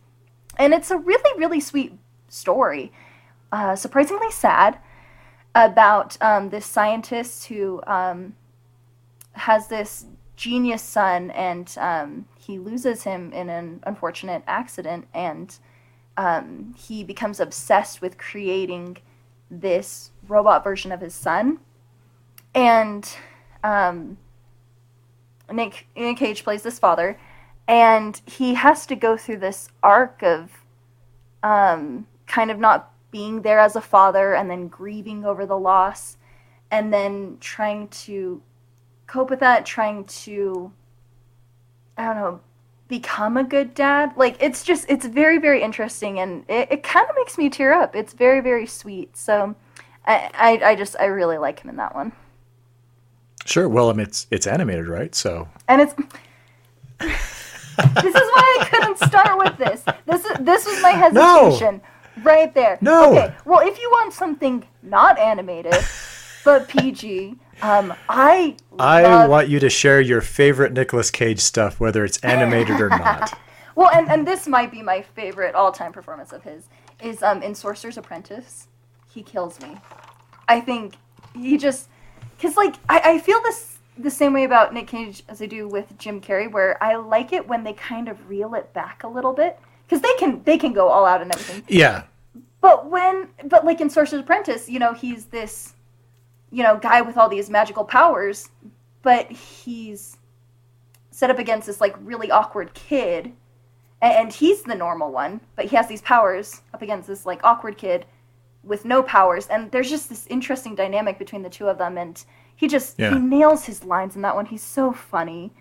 and it's a really really sweet story, uh, surprisingly sad, about um, this scientist who um, has this genius son, and um, he loses him in an unfortunate accident, and um, he becomes obsessed with creating this robot version of his son. And um, Nick, Nick Cage plays this father, and he has to go through this arc of um, kind of not being there as a father and then grieving over the loss and then trying to cope with that, trying to, I don't know, become a good dad. Like, it's just, it's very, very interesting and it, it kind of makes me tear up. It's very, very sweet. So I, I, I just, I really like him in that one. Sure. Well, I mean, it's it's animated, right? So And it's. this is why I couldn't start with this. This is this was my hesitation no. right there. No. Okay. Well, if you want something not animated but PG, um, I I love- want you to share your favorite Nicolas Cage stuff, whether it's animated or not. Well, and, and this might be my favorite all time performance of his is um in Sorcerer's Apprentice. He kills me. I think he just because like I, I feel this the same way about Nick Cage as I do with Jim Carrey, where I like it when they kind of reel it back a little bit because they can they can go all out and everything. Yeah. But when but like in Sorcerer's Apprentice, you know, he's this you know guy with all these magical powers, but he's set up against this like really awkward kid and he's the normal one but he has these powers up against this like awkward kid with no powers and there's just this interesting dynamic between the two of them and he just Yeah. he nails his lines in that one. He's so funny.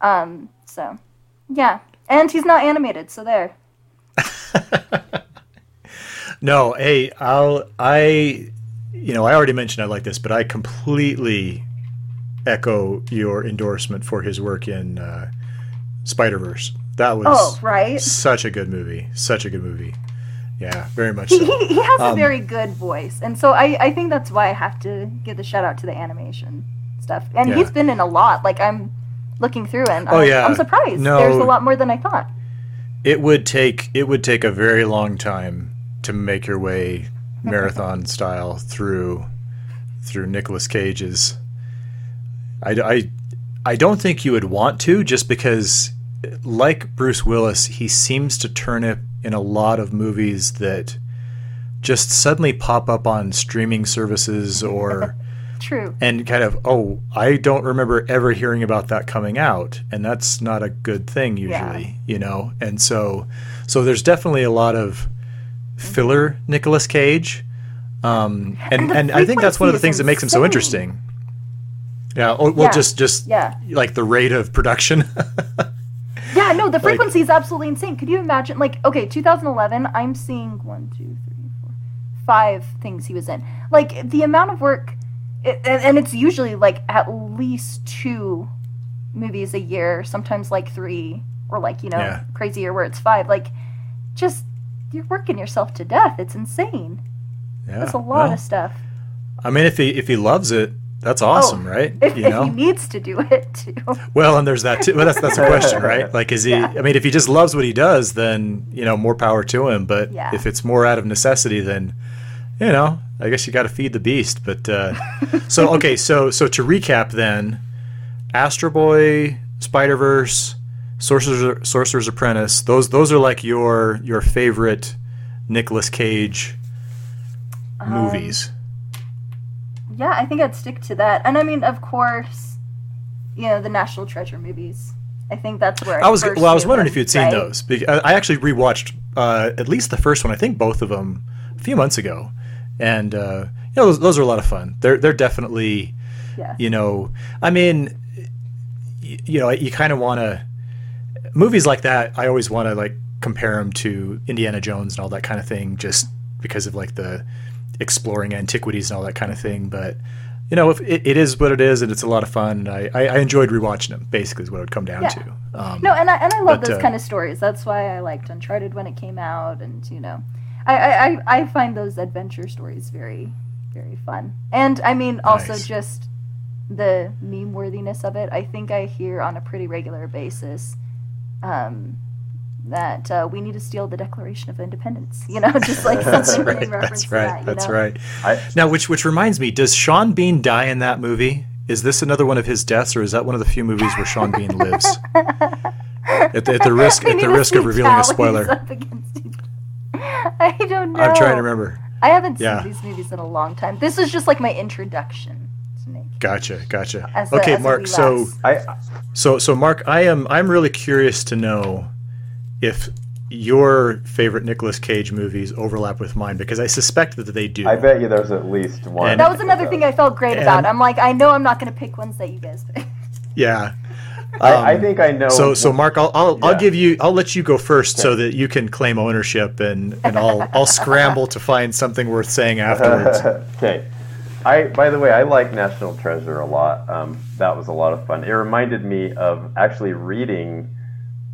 Um so yeah. And he's not animated so there. No, hey, I'll I you know, I already mentioned I like this, but I completely echo your endorsement for his work in uh, Spider Verse. That was oh right such a good movie. Such a good movie. Yeah, very much he, so. he, he has a Um, very good voice and so I, I think that's why i have to give the shout out to the animation stuff and Yeah. he's been in a lot like i'm looking through and Oh, I'm, yeah. I'm surprised No. there's a lot more than i thought It would take it would take a very long time to make your way marathon style through through Nicolas Cage's. I, I, I don't think you would want to just because, like Bruce Willis, he seems to turn up in a lot of movies that just suddenly pop up on streaming services or true. and kind of oh i don't remember ever hearing about that coming out and that's not a good thing usually you know? And so so there's definitely a lot of filler Nicolas Cage Um, and And and I think that's one of the things is that makes him so interesting. Yeah. Well, Yeah. just just Yeah. like the rate of production. Yeah, no, the frequency is absolutely insane. Could you imagine? Like, okay, 2011, I'm seeing one, two, three, four, five things he was in. Like, the amount of work, it, and, and it's usually like at least two movies a year, sometimes like three, or like, you know, Yeah. crazier where it's five. Like, just, you're working yourself to death. It's insane. yeah. That's a lot well, of stuff. I mean, if he if he loves it, that's awesome, right? If, you if know. he needs to do it, too. Well, and there's that too. Well, that's that's a question, right? Like, is he? Yeah. I mean, if he just loves what he does, then you know, more power to him. But Yeah. if it's more out of necessity, then you know, I guess you got to feed the beast. But uh, so okay, so so to recap, then, Astro Boy, Spider Verse, Sorcerer's Sorcerer's Apprentice. Those those are like your your favorite Nicolas Cage Um, movies. Yeah, I think I'd stick to that. And I mean, of course, you know, the National Treasure movies. I think that's where I, I was well. I was wondering him, if you'd seen right? those. I actually rewatched uh, at least the first one. I think both of them a few months ago, and uh, you know those, those are a lot of fun. They're they're definitely Yeah. you know. I mean, y- you know, you kind of want to movies like that. I always want to like compare them to Indiana Jones and all that kind of thing, just because of like the exploring antiquities and all that kind of thing. But you know, if it, it is what it is, and it's a lot of fun. And I, I, I enjoyed rewatching them. Basically, is what it would come down Yeah. to. Um, No, and I and I love But, those uh, kind of stories. That's why I liked Uncharted when it came out, and you know, I I, I I find those adventure stories very very fun. And I mean, also Nice. just the meme worthiness of it. I think I hear on a pretty regular basis. Um, that uh, we need to steal the Declaration of Independence, you know, just like That's something right. in That's right. that. That's know? right. I, Now, which which reminds me, does Sean Bean die in that movie? Is this another one of his deaths, or is that one of the few movies where Sean Bean lives? At the, at the risk at the risk of revealing a spoiler, up against each- I don't know. I'm trying to remember. I haven't seen these movies in a long time. This is just like my introduction to Nick. Gotcha, gotcha. As okay, a Mark. So. I, so so Mark, I am I'm really curious to know if your favorite Nicolas Cage movies overlap with mine because I suspect that they do. I bet you there's at least one. And- That was another thing I felt great And- about. I'm like, I know I'm not going to pick ones that you guys pick. Yeah. I, I Um, think I know. So, so Mark, I'll, I'll, I'll give you, I'll let you go first so that you can claim ownership, and, and I'll, I'll scramble to find something worth saying afterwards. okay. I by the way, I like National Treasure a lot. Um, that was a lot of fun. It reminded me of actually reading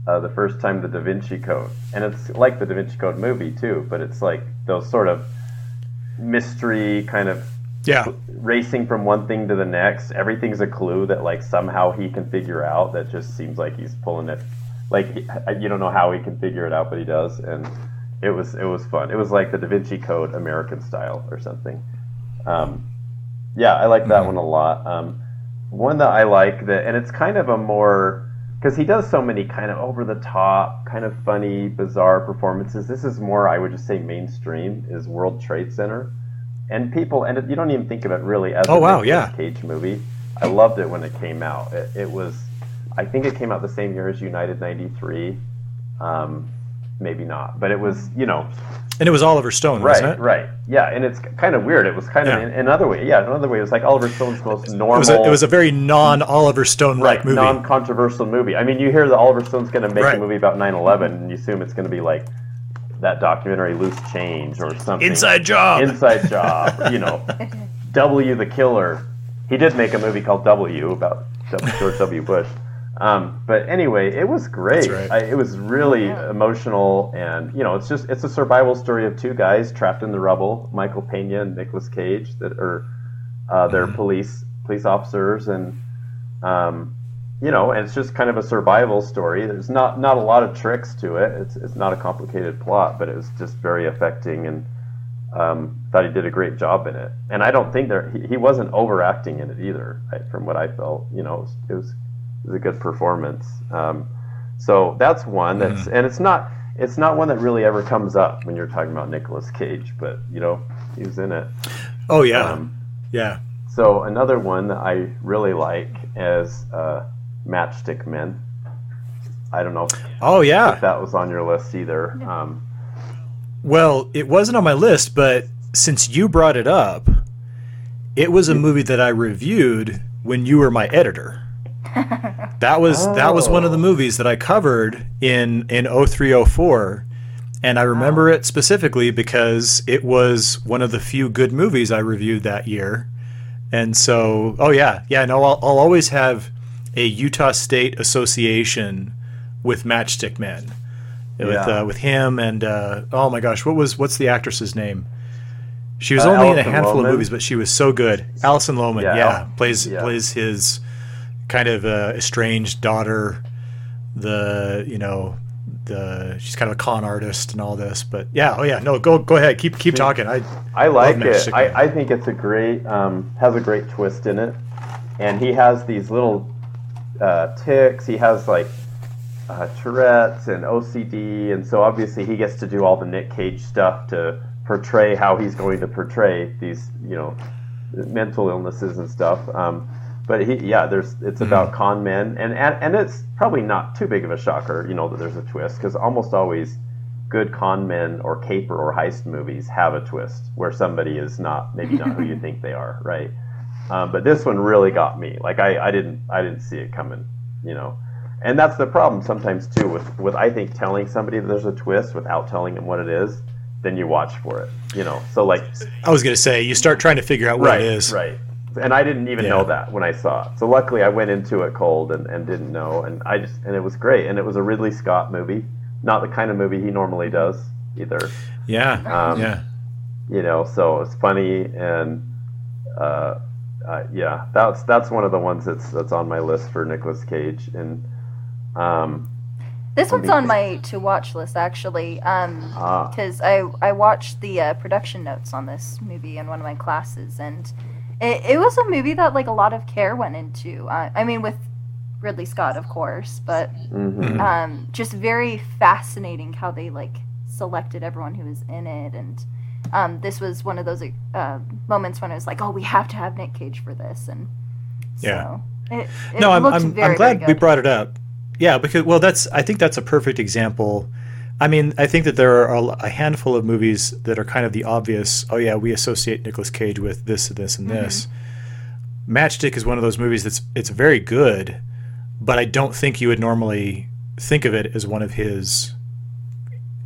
uh, the first time the Da Vinci Code, and it's like the Da Vinci Code movie too, but it's like those sort of mystery kind of Yeah, racing from one thing to the next. Everything's a clue that like somehow he can figure out. That just seems like he's pulling it. Like you don't know how he can figure it out, but he does, and it was it was fun. It was like the Da Vinci Code American style or something. Um, yeah, I like that one a lot. Um, one that I like that, and it's kind of a more because he does so many kind of over the top, kind of funny, bizarre performances. This is more, I would just say, mainstream. Is World Trade Center, and people, and it, you don't even think of it really as Oh, a wow, yeah. Cage movie. I loved it when it came out. It, it was, I think it came out the same year as United '93. Um, maybe not, but it was, you know, and it was Oliver Stone, wasn't Right, it? right, yeah, and it's kind of weird. It was kind of Yeah. in another way, yeah, another way. It was like Oliver Stone's most normal, It was a, it was a very non-Oliver Stone like right, movie. non-controversial movie. I mean, you hear that Oliver Stone's going to make Right. a movie about 9/11, and you assume it's going to be like that documentary Loose Change or something. Inside Job. Inside Job. you know, W the Killer. He did make a movie called W about George W. Bush. Um, but anyway, it was great. Right. I, it was really emotional, and you know, it's just it's a survival story of two guys trapped in the rubble, Michael Pena and Nicolas Cage, that are uh, they're police police officers, and um, you know, and it's just kind of a survival story. There's not not a lot of tricks to it. It's it's not a complicated plot, but it was just very affecting, and um, thought he did a great job in it. And I don't think there he, he wasn't overacting in it either, right, from what I felt. You know, it was it was, it was a good performance. Um, so that's one that's and it's not it's not one that really ever comes up when you're talking about Nicolas Cage, but you know he was in it. oh yeah, Um, yeah. so another one that I really like is uh, Matchstick Men. I don't know if Oh yeah. if that was on your list either. Um, Well, it wasn't on my list, but since you brought it up, it was a movie that I reviewed when you were my editor. That was that was one of the Oh. movies that I covered in in 0304 and I remember it specifically because it was one of the few good movies I reviewed that year. And so, oh yeah, yeah, no, I'll, I'll always have a Utah State association with Matchstick Men, with uh, with him and uh, oh my gosh, what was what's the actress's name? She was Uh, only in a handful of movies, but she was so good. Alison Lohman, Yeah, yeah, plays yeah. plays his kind of uh, estranged daughter. The you know the she's kind of a con artist and all this, but yeah, oh yeah, no, go go ahead, keep keep talking. I I like it. I, I think it's a great um, has a great twist in it, and he has these little uh, ticks. He has like uh, Tourette's and OCD, and so obviously he gets to do all the Nick Cage stuff to portray how he's going to portray these you know mental illnesses and stuff. Um, but he, yeah, there's it's about con men, and, and and it's probably not too big of a shocker, you know, that there's a twist because almost always good con men or caper or heist movies have a twist where somebody is not maybe not who you think they are, right? Um, but this one really got me. Like I, I didn't I didn't see it coming, you know. And that's the problem sometimes too with with I think telling somebody that there's a twist without telling them what it is, then you watch for it, you know. So like I was gonna say you start trying to figure out what right, it is. right. And I didn't even Yeah. know that when I saw it. So luckily I went into it cold and, and didn't know and I just and it was great and it was a Ridley Scott movie, not the kind of movie he normally does either. Yeah, Um, yeah. you know so it's funny and uh, uh, yeah that's that's one of the ones that's that's on my list for Nicolas Cage and um, This one's on my to watch list actually, um, Ah. because I I watched the uh, production notes on this movie in one of my classes, and it, it was a movie that like a lot of care went into. Uh, I mean, with Ridley Scott, of course, but mhm. um, just very fascinating how they like selected everyone who was in it, and um, this was one of those uh, moments when it was like, oh, we have to have Nick Cage for this, and so Yeah. It, it no, I'm, looked I'm, very, I'm glad very we brought it up. Yeah, because well, that's I think that's a perfect example. I mean, I think that there are a- a handful of movies that are kind of the obvious. Oh yeah, we associate Nicolas Cage with this, and this, and this. Matchstick is one of those movies that's it's very good, but I don't think you would normally think of it as one of his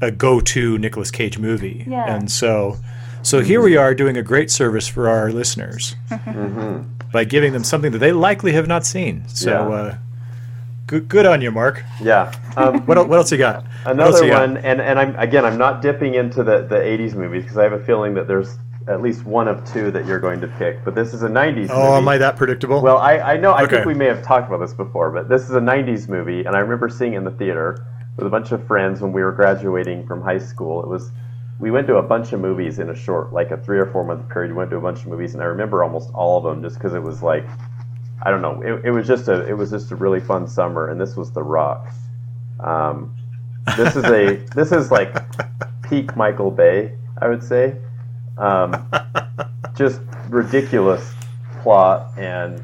a go-to Nicolas Cage movie. Yeah. And so, so here we are doing a great service for our listeners Mhm. by giving them something that they likely have not seen. So, Yeah. uh, good, good on you, Mark. yeah um, What, what else you got? Another you got? one and and I'm again I'm not dipping into the the 80s movies because I have a feeling that there's at least one of two that you're going to pick but this is a 90s Oh, movie am I that predictable? Well, I, I know, I Okay. think we may have talked about this before, but this is a 90s movie, and I remember seeing it in the theater with a bunch of friends when we were graduating from high school. It was, we went to a bunch of movies in a short, like a three or four month period. We went to a bunch of movies, and I remember almost all of them just because it was like, I don't know, it, it was just a, it was just a really fun summer, and this was The Rock. Um, this is a, this is like peak Michael Bay, I would say. Um, just ridiculous plot and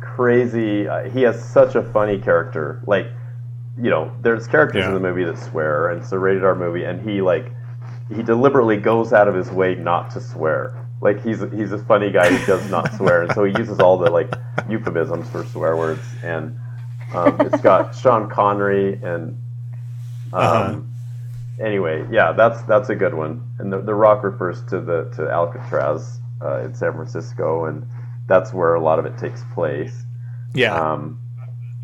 crazy. Uh, he has such a funny character. Like, you know, there's characters Yeah. in the movie that swear, and it's a rated R movie, and he like he deliberately goes out of his way not to swear. Like he's he's a funny guy who does not swear, and so he uses all the like euphemisms for swear words. And um, it's got Sean Connery and um, Uh-huh. anyway, yeah, that's that's a good one. And the, the Rock refers to the to Alcatraz uh, in San Francisco, and that's where a lot of it takes place. yeah, Um,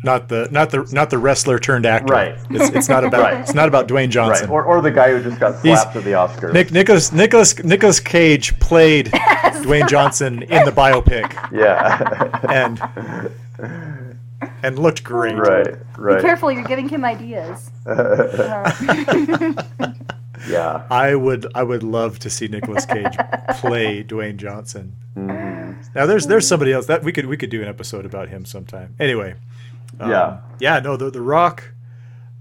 not the not the not the wrestler turned actor. Right. It's, it's not about Right. it's not about Dwayne Johnson. right, or, or the guy who just got slapped at the Oscars. Nick Nicolas Nicolas Nicolas Cage played Dwayne Johnson in the biopic yeah, and and looked great. right, Be right. careful, you're giving him ideas. Yeah, I would I would love to see Nicolas Cage play Dwayne Johnson. Mhm. Now there's there's somebody else that we could we could do an episode about him sometime. Anyway, um, Yeah. yeah, no, the the Rock,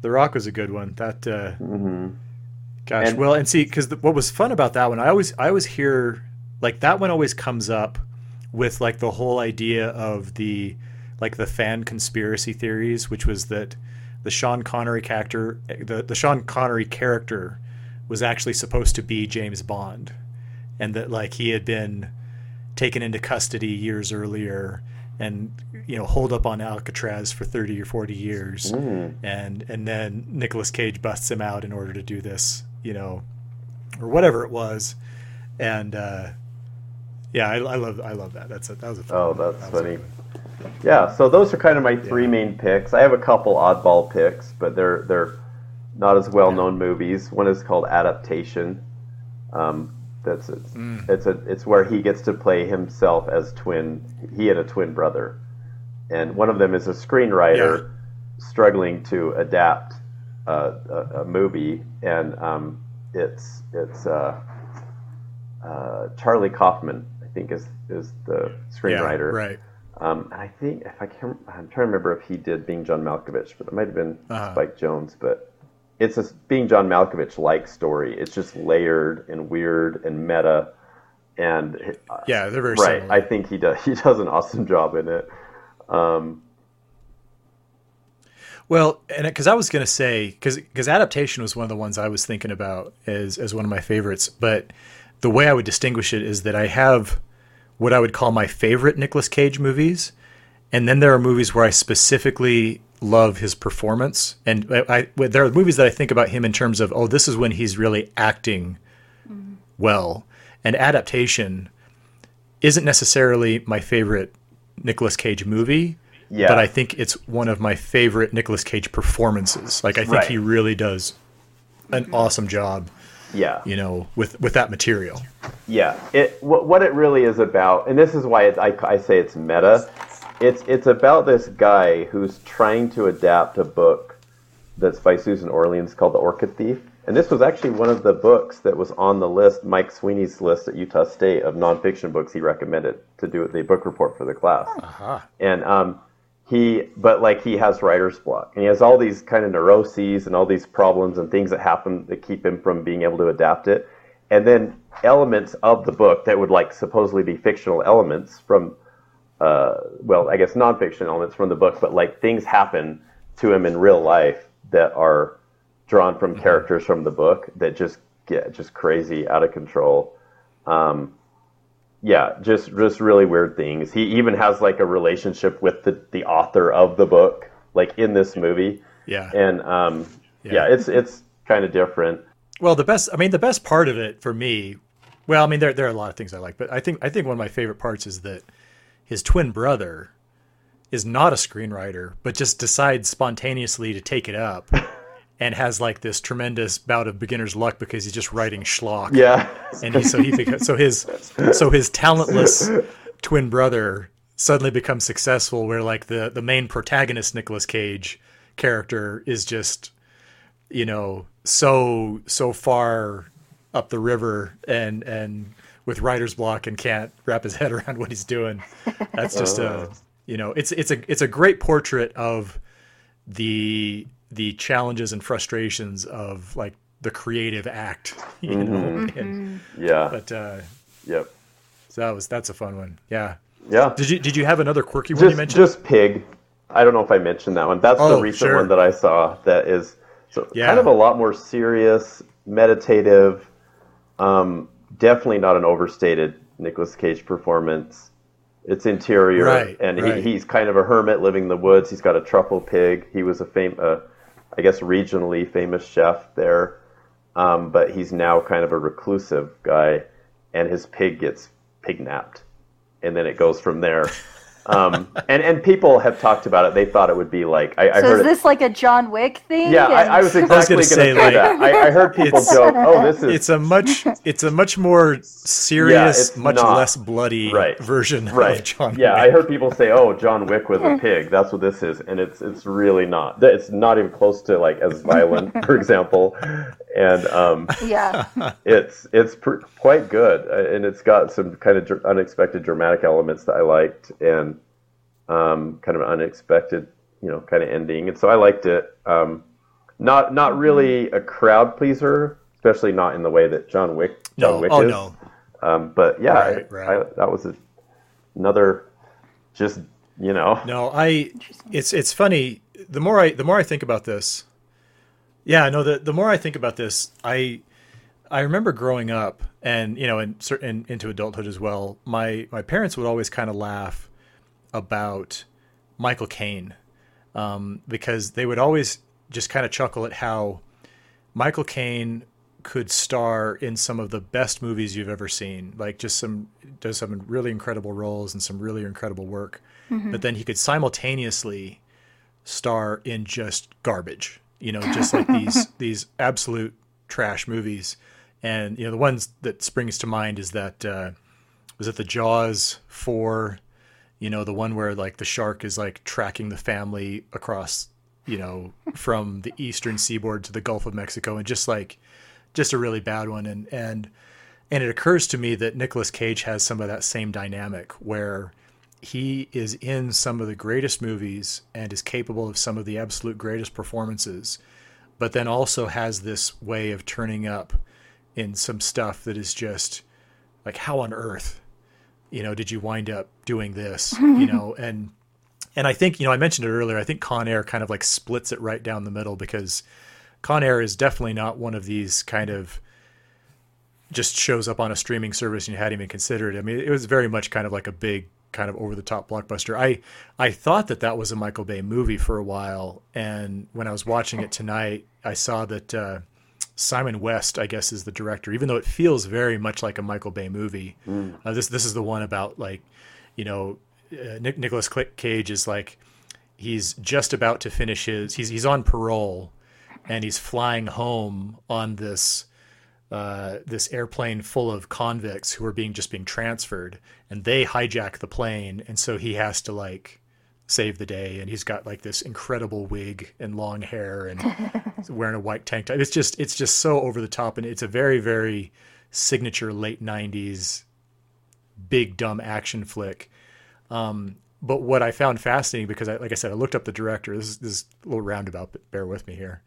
the Rock was a good one. That uh, Mhm. gosh, And- well, and see, because what was fun about that one, I always I always hear like that one always comes up with like the whole idea of the like the fan conspiracy theories, which was that the Sean Connery character, the the Sean Connery character, was actually supposed to be James Bond, and that like he had been taken into custody years earlier and you know holed up on Alcatraz for 30 or 40 years Mm. and and then Nicolas Cage busts him out in order to do this you know or whatever it was and uh yeah I, I love I love that that's a, that was a fun Oh, that's That funny. Yeah, so those are kind of my three main picks. I have a couple oddball picks, but they're they're not as well known movies. One is called Adaptation. Um, that's it's, Mm. it's a it's where he gets to play himself as twin. He and a twin brother, and one of them is a screenwriter struggling to adapt uh, a, a movie, and um, it's it's uh, uh, Charlie Kaufman. I think is is the screenwriter. yeah, right Um, and I think if I can, I'm trying to remember if he did Being John Malkovich, but it might have been Uh-huh. Spike Jonze. But it's a Being John Malkovich like story. It's just layered and weird and meta. And uh, yeah they're very right, similar I think he does. He does an awesome job in it. Um, Well, and because I was going to say, because adaptation was one of the ones I was thinking about as as one of my favorites, but the way I would distinguish it is that I have what I would call my favorite Nicolas Cage movies, and then there are movies where I specifically love his performance, and I, I there are movies that I think about him in terms of, oh, this is when he's really acting well, and adaptation isn't necessarily my favorite Nicolas Cage movie yeah, but I think it's one of my favorite Nicolas Cage performances. Like I think Right. he really does an mm-hmm. awesome job, yeah, you know, with with that material. Yeah, it what, what it really is about, and this is why it, I, I say it's meta. It's it's about this guy who's trying to adapt a book that's by Susan Orleans called The Orchid Thief, and this was actually one of the books that was on the list, Mike Sweeney's list at Utah State of nonfiction books he recommended to do the book report for the class. Aha. And um, he, but like he has writer's block, and he has all these kind of neuroses and all these problems and things that happen that keep him from being able to adapt it. And then elements of the book that would like supposedly be fictional elements from, uh, well, I guess nonfiction elements from the book, but like things happen to him in real life that are drawn from characters from the book that just get just crazy out of control. Um, yeah, just just really weird things. He even has like a relationship with the, the author of the book, like in this movie, Yeah. and um, Yeah. yeah. it's it's kind of different. Well, the best I mean the best part of it for me, well, I mean there there are a lot of things I like, but I think I think one of my favorite parts is that his twin brother is not a screenwriter, but just decides spontaneously to take it up. And has like this tremendous bout of beginner's luck because he's just writing schlock. Yeah, and he so he so his so his talentless twin brother suddenly becomes successful where like the the main protagonist Nicolas Cage character is just you know so so far up the river and and with writer's block and can't wrap his head around what he's doing. That's just a uh. you know it's it's a it's a great portrait of the the challenges and frustrations of like the creative act you know and yeah, but uh yep, so that was that's a fun one yeah yeah. did you did you have another quirky one you Just mentioned just pig. I don't know if I mentioned that one. That's Oh, the recent sure. one that I saw. That is so Yeah. kind of a lot more serious, meditative. Um, definitely not an overstated Nicolas Cage performance. It's interior, Right, and right. He, he's kind of a hermit living in the woods. He's got a truffle pig. He was a fam- uh, I guess regionally famous chef there, um, but he's now kind of a reclusive guy, and his pig gets pignapped, and then it goes from there. Um, and and people have talked about it. They thought it would be like I, I So heard is it. this like a John Wick thing? Yeah, I, I was exactly gonna say, say, like, that. I, I heard people it's- joke, "Oh, this is it's a much it's a much more serious it's much not. less bloody Right. version right." of john Wick. yeah, I heard people say, "Oh, John Wick was a pig." That's what this is, and it's it's really not. It's not even close to like as violent, for example, and um, yeah. it's it's pr- quite good, uh, and it's got some kind of dr- unexpected dramatic elements that I liked, and um, kind of unexpected, you know, kind of ending, and so I liked it. Um, not not really a crowd pleaser, especially not in the way that John Wick John no Wick oh is. no Um, but yeah, Right, I- right. I, that was a, another, just you know, no i it's it's funny the more i the more i think about this yeah no the the more i think about this i I remember growing up, and you know, and certain into adulthood as well. My my parents would always kind of laugh about Michael Caine um, because they would always just kind of chuckle at how Michael Caine could star in some of the best movies you've ever seen. Like just some does some really incredible roles and some really incredible work. Mm-hmm. But then he could simultaneously star in just garbage. You know, just like these these absolute trash movies. And you know, the ones that springs to mind is that uh, was it the Jaws four, you know, the one where like the shark is like tracking the family across, you know, from the eastern seaboard to the Gulf of Mexico, and just like just a really bad one. And and and it occurs to me that Nicolas Cage has some of that same dynamic where he is in some of the greatest movies and is capable of some of the absolute greatest performances, but then also has this way of turning up in some stuff that is just like how on earth you know did you wind up doing this you know and and I think you know I mentioned it earlier I think Con Air kind of like splits it right down the middle because Con Air is definitely not one of these kind of just shows up on a streaming service and you hadn't even considered it. I mean, it was very much kind of like a big kind of over the top blockbuster. I I thought that that was a Michael Bay movie for a while, and when I was watching it tonight, I saw that uh, Simon West, I guess, is the director. Even though it feels very much like a Michael Bay movie, mm. uh, this this is the one about like, you know, uh, Nick, Nicolas Cage is like he's just about to finish his he's he's on parole and he's flying home on this uh, this airplane full of convicts who are being just being transferred, and they hijack the plane, and so he has to like save the day, and he's got like this incredible wig and long hair, and wearing a white tank top. It's just it's just so over the top, and it's a very very signature late '90s big dumb action flick. Um, but what I found fascinating because, I, like I said, I looked up the director. This is, this is a little roundabout, but bear with me here.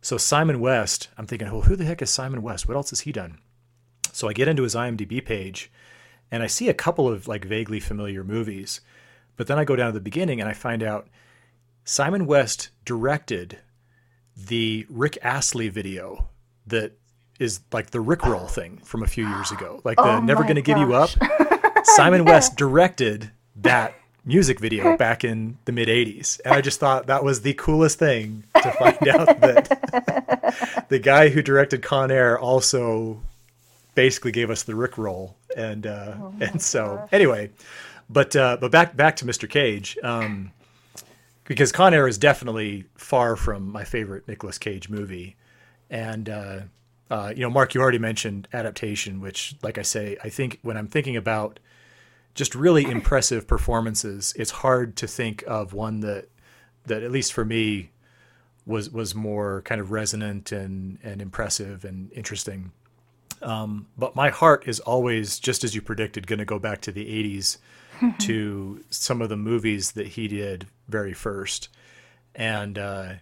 So Simon West, I'm thinking, well, who the heck is Simon West? What else has he done? So I get into his IMDb page and I see a couple of like vaguely familiar movies. But then I go down to the beginning and I find out Simon West directed the Rick Astley video that is like the Rickroll thing from a few years ago. Like the oh Never Gonna Give You Up. Simon yeah. West directed that music video back in the mid 80s. And I just thought that was the coolest thing to find out that the guy who directed Con Air also basically gave us the Rick roll. And uh, oh and so gosh. anyway, but uh, but back back to Mr. Cage. Um, because Con Air is definitely far from my favorite Nicolas Cage movie. And uh, uh, you know, Mark, you already mentioned adaptation, which, like I say, I think when I'm thinking about just really impressive performances. It's hard to think of one that that at least for me was was more kind of resonant and and impressive and interesting. Um, but my heart is always, just as you predicted, going to go back to the '80s to some of the movies that he did very first, and uh,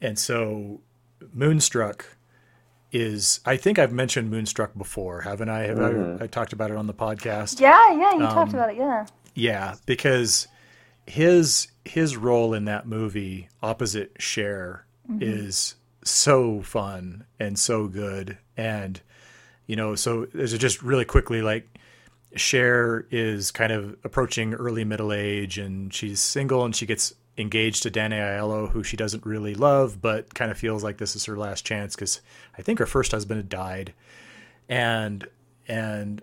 and so Moonstruck is I think I've mentioned Moonstruck before, haven't I? Have mm-hmm. I, I, talked about it on the podcast? Yeah, yeah, you um, talked about it, yeah. Yeah, because his his role in that movie opposite Cher mm-hmm. is so fun and so good and you know so there's just really quickly like Cher is kind of approaching early middle age and she's single and she gets engaged to Danny Aiello, who she doesn't really love, but kind of feels like this is her last chance because I think her first husband had died, and and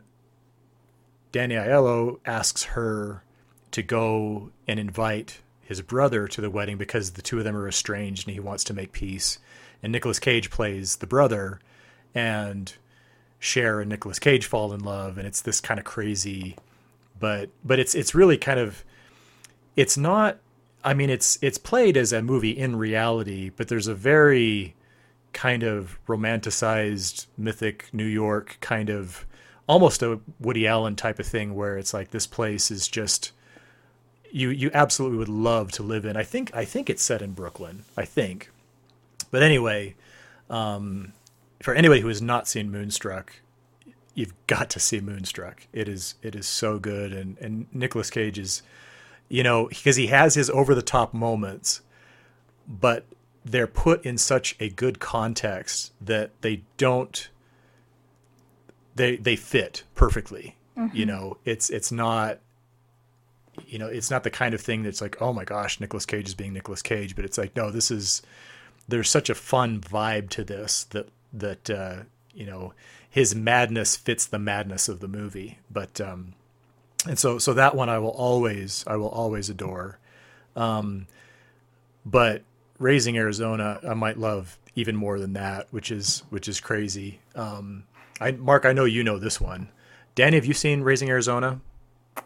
Danny Aiello asks her to go and invite his brother to the wedding because the two of them are estranged and he wants to make peace. And Nicolas Cage plays the brother, and Cher and Nicolas Cage fall in love, and it's this kind of crazy, but but it's it's really kind of it's not I mean, it's it's played as a movie in reality, but there's a very kind of romanticized mythic New York kind of almost a Woody Allen type of thing where it's like this place is just you you absolutely would love to live in. I think I think it's set in Brooklyn. I think. But anyway, um, for anybody who has not seen Moonstruck, you've got to see Moonstruck. It is it is so good and and Nicolas Cage is you know, because he has his over the top moments, but they're put in such a good context that they don't they they fit perfectly. You mm-hmm. know, it's it's not you know, it's not the kind of thing that's like, oh my gosh, Nicolas Cage is being Nicolas Cage, but it's like, no, this is there's such a fun vibe to this that that uh, you know his madness fits the madness of the movie. But um, and so so that one I will always I will always adore. Um, but Raising Arizona I might love even more than that, which is which is crazy. Um, I Mark, I know you know this one. Danny, have you seen Raising Arizona?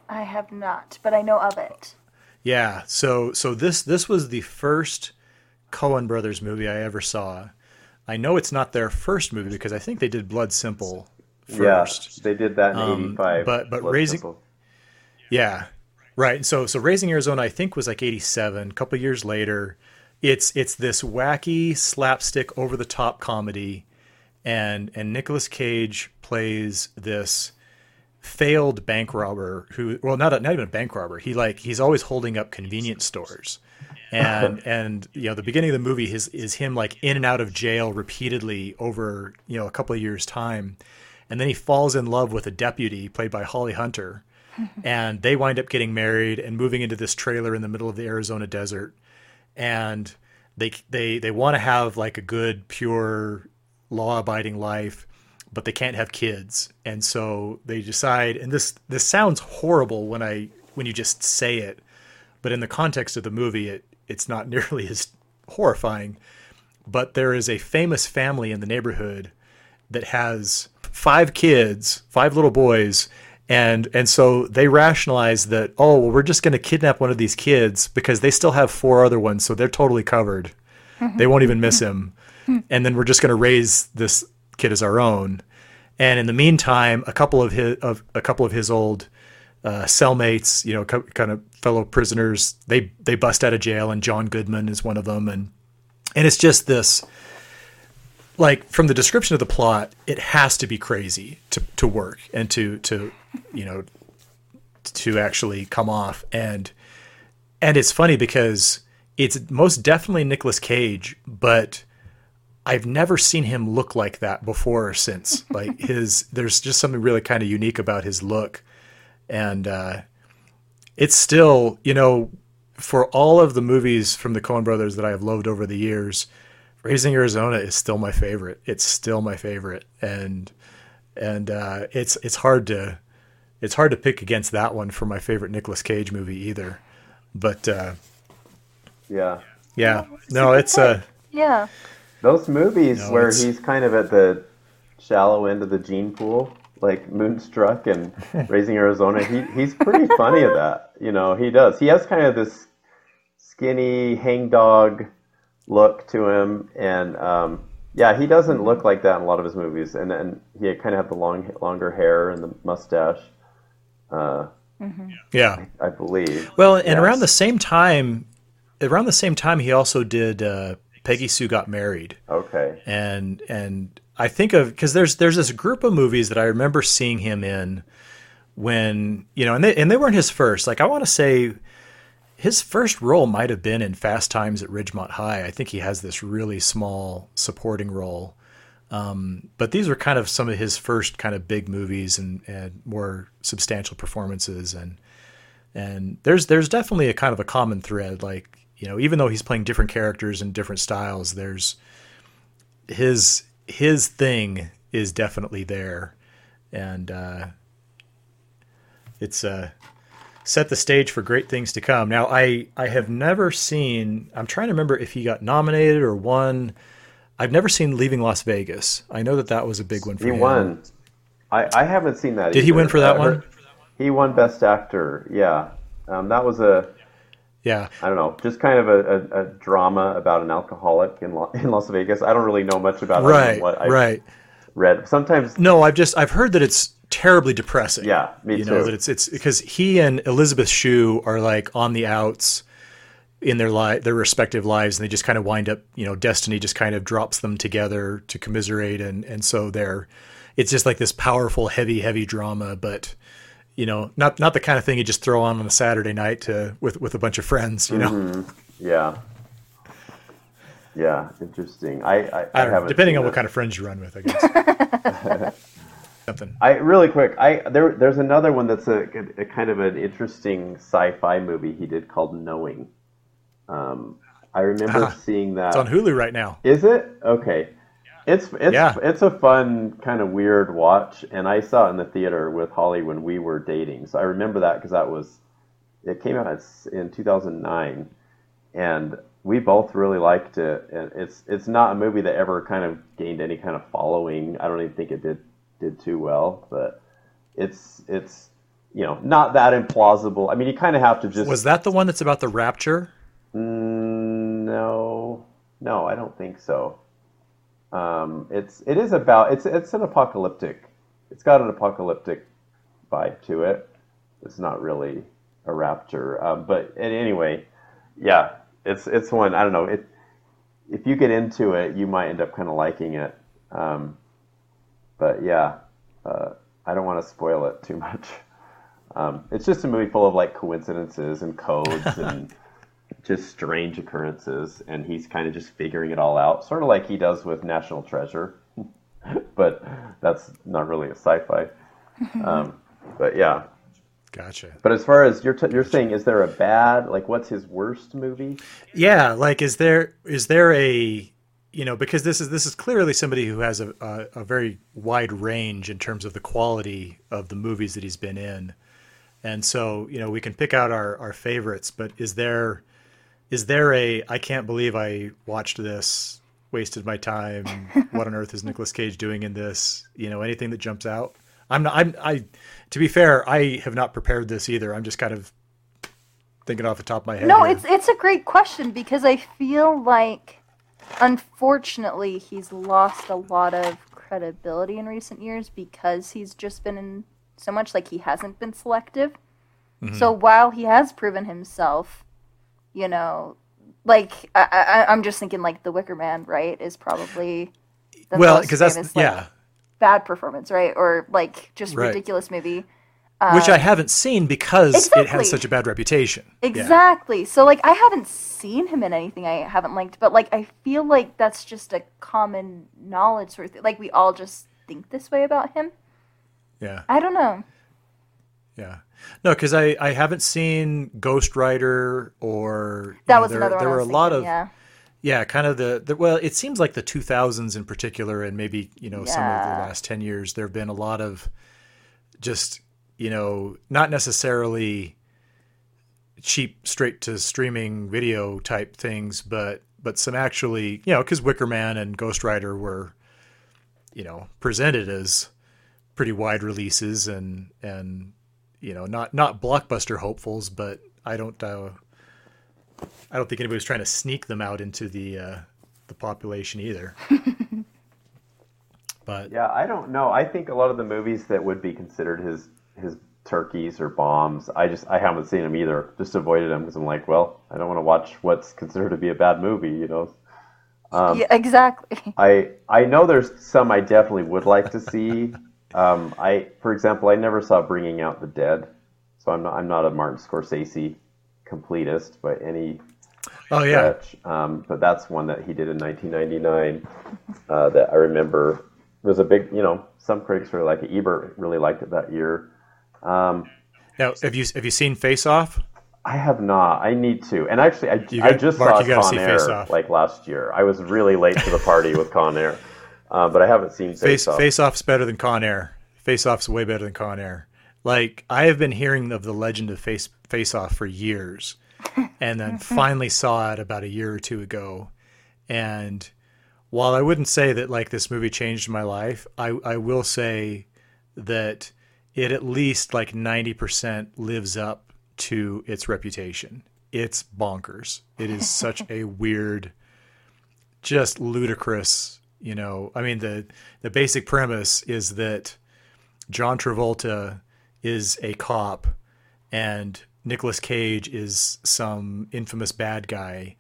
I have not, but I know of it. Yeah. So so this this was the first Coen Brothers movie I ever saw. I know it's not their first movie because I think they did Blood Simple first. Yeah, they did that in Um, '85. but- but Raising- Yeah. Right. So so Raising Arizona I think was like 87, a couple years later. It's it's this wacky slapstick over the top comedy and and Nicolas Cage plays this failed bank robber who well not a, not even a bank robber. He like he's always holding up convenience stores. And and you know the beginning of the movie is is him like in and out of jail repeatedly over, you know, a couple of years time. And then he falls in love with a deputy played by Holly Hunter. And they wind up getting married and moving into this trailer in the middle of the Arizona desert. And they they they want to have like a good pure law abiding life but they can't have kids. And so they decide and this this sounds horrible when I when you just say it but in the context of the movie it it's not nearly as horrifying but there is a famous family in the neighborhood that has five kids, five little boys, and and so they rationalize that oh well we're just going to kidnap one of these kids because they still have four other ones so they're totally covered. Mm-hmm. They won't even miss mm-hmm. him. And then we're just going to raise this kid as our own. And in the meantime, a couple of his of a couple of his old uh, cellmates, you know, co- kind of fellow prisoners, they they bust out of jail, and John Goodman is one of them, and and it's just this like from the description of the plot, it has to be crazy to, to work and to to you know to actually come off and and it's funny because it's most definitely Nicolas Cage, but I've never seen him look like that before or since. Like his there's just something really kind of unique about his look. And uh it's still, you know, for all of the movies from the Coen brothers that I have loved over the years, Raising Arizona is still my favorite. It's still my favorite, and and uh, it's it's hard to it's hard to pick against that one for my favorite Nicolas Cage movie either. But uh, yeah, yeah, no, it's uh, Yeah. those movies No, where he's kind of at the shallow end of the gene pool, like Moonstruck and Raising Arizona. He he's pretty funny at that. You know, he does. He has kind of this skinny hangdog look to him, and um, yeah, he doesn't look like that in a lot of his movies. And and he kind of had the long longer hair and the mustache. Uh, yeah. I believe. Well, and Yes. around the same time, around the same time, he also did uh, Peggy Sue Got Married. Okay. and and I think of because there's there's this group of movies that I remember seeing him in when you know and they and they weren't his first like I want to say his first role might have been in Fast Times at Ridgemont High I think he has this really small supporting role um, but these were kind of some of his first kind of big movies and, and more substantial performances and and there's there's definitely a kind of a common thread like you know even though he's playing different characters and different styles there's his his thing is definitely there and uh it's uh set the stage for great things to come now i i have never seen i'm trying to remember if he got nominated or won i've never seen leaving las vegas i know that that was a big one for him. He him won. I, I haven't seen that. Did he win for that I one? He won Best Actor. Yeah, um, that was a yeah I don't know, just kind of a, a, a drama about an alcoholic in Lo- in Las Vegas. I don't really know much about it right what I right read. Sometimes, no i've just i've heard that it's terribly depressing yeah, me you too. know that it's it's because he and Elizabeth Shue are like on the outs in their li- their respective lives and they just kind of wind up you know destiny just kind of drops them together to commiserate and and so they're it's just like this powerful heavy heavy drama but you know not not the kind of thing you just throw on on a Saturday night to with with a bunch of friends you know Mm-hmm. yeah, yeah, interesting. I I, I, I depending on what kind of friends you run with I guess something. I really quick. I there there's another one that's a, a kind of an interesting sci-fi movie he did called Knowing. Um, I remember Ah, seeing that. It's on Hulu right now. Is it okay? It's it's Yeah. it's a fun kind of weird watch, and I saw it in the theater with Holly when we were dating. So I remember that because that was it came out in 2009, and we both really liked it. And it's it's not a movie that ever kind of gained any kind of following. I don't even think it did did too well, but it's it's you know not that implausible. I mean, you kind of have to just Was that the one that's about the rapture? Mm, no, no, I don't think so. Um, it's it is about it's it's an apocalyptic. It's got an apocalyptic vibe to it. It's not really a rapture, um, but anyway, yeah, it's it's one. I don't know. It if you get into it, you might end up kind of liking it. Um, but yeah, uh, I don't want to spoil it too much. Um, it's just a movie full of like coincidences and codes and just strange occurrences, and he's kind of just figuring it all out, sort of like he does with National Treasure. but that's not really a sci-fi. Um, but yeah. Gotcha. But as far as you're t- you're saying, is there a bad like what's his worst movie? Yeah, like is there is there a you know because this is this is clearly somebody who has a, a, a very wide range in terms of the quality of the movies that he's been in, and so you know we can pick out our our favorites. But is there is there a I can't believe I watched this, wasted my time. what on earth is Nicolas Cage doing in this? You know anything that jumps out? I'm not. I'm. I. To be fair, I have not prepared this either. I'm just kind of thinking off the top of my head. No, here. it's it's a great question because I feel like unfortunately he's lost a lot of credibility in recent years because he's just been in so much like he hasn't been selective. Mm-hmm. So while he has proven himself, you know, like I, I, I'm just thinking like The Wicker Man, right, is probably the well because that's like, yeah. bad performance, right, or like just Right. ridiculous movie. which um, I haven't seen because it has such a bad reputation. Yeah. Exactly. So like I haven't seen him in anything I haven't liked, but like I feel like that's just a common knowledge sort of thing. Like we all just think this way about him. Yeah, I don't know. yeah. No, because I, I haven't seen Ghost Rider or That know, was there, another there were a was lot of yeah. yeah, kind of the, the well, it seems like the 2000s in particular, and maybe you know some of the last 10 years, there have been a lot of just you know not necessarily cheap straight to streaming video type things, but but some actually you know because Wicker Man and Ghost Rider were you know presented as pretty wide releases and and you know not not blockbuster hopefuls, but I don't. Uh, I don't think anybody was trying to sneak them out into the uh, the population either. but Yeah, I don't know. I think a lot of the movies that would be considered his his turkeys or bombs, I just I haven't seen them either. Just avoided them because I'm like, well, I don't want to watch what's considered to be a bad movie, you know. Um, yeah, exactly. I I know there's some I definitely would like to see. Um, I, for example, I never saw Bringing Out the Dead, so I'm not I'm not a Martin Scorsese completist by any oh yeah. Um, but that's one that he did in 1999 uh, that I remember was a big. You know, some critics really like it. Ebert really liked it that year. Um, now have you have you seen Face Off? I have not. I need to. And actually, I, You I just Mark, saw Con Air Face Off. like last year. I was really late to the party with Con Air, uh, but I haven't seen Face, Face Off. Face Off's better than Con Air. Face Off's way better than Con Air. Like I have been hearing of the legend of Face Face Off for years, and then finally saw it about a year or two ago. And while I wouldn't say that like this movie changed my life, I I will say that it at least like ninety percent lives up to its reputation. It's bonkers. It is such a weird just ludicrous. You know, I mean the the basic premise is that John Travolta is a cop and Nicolas Cage is some infamous bad guy,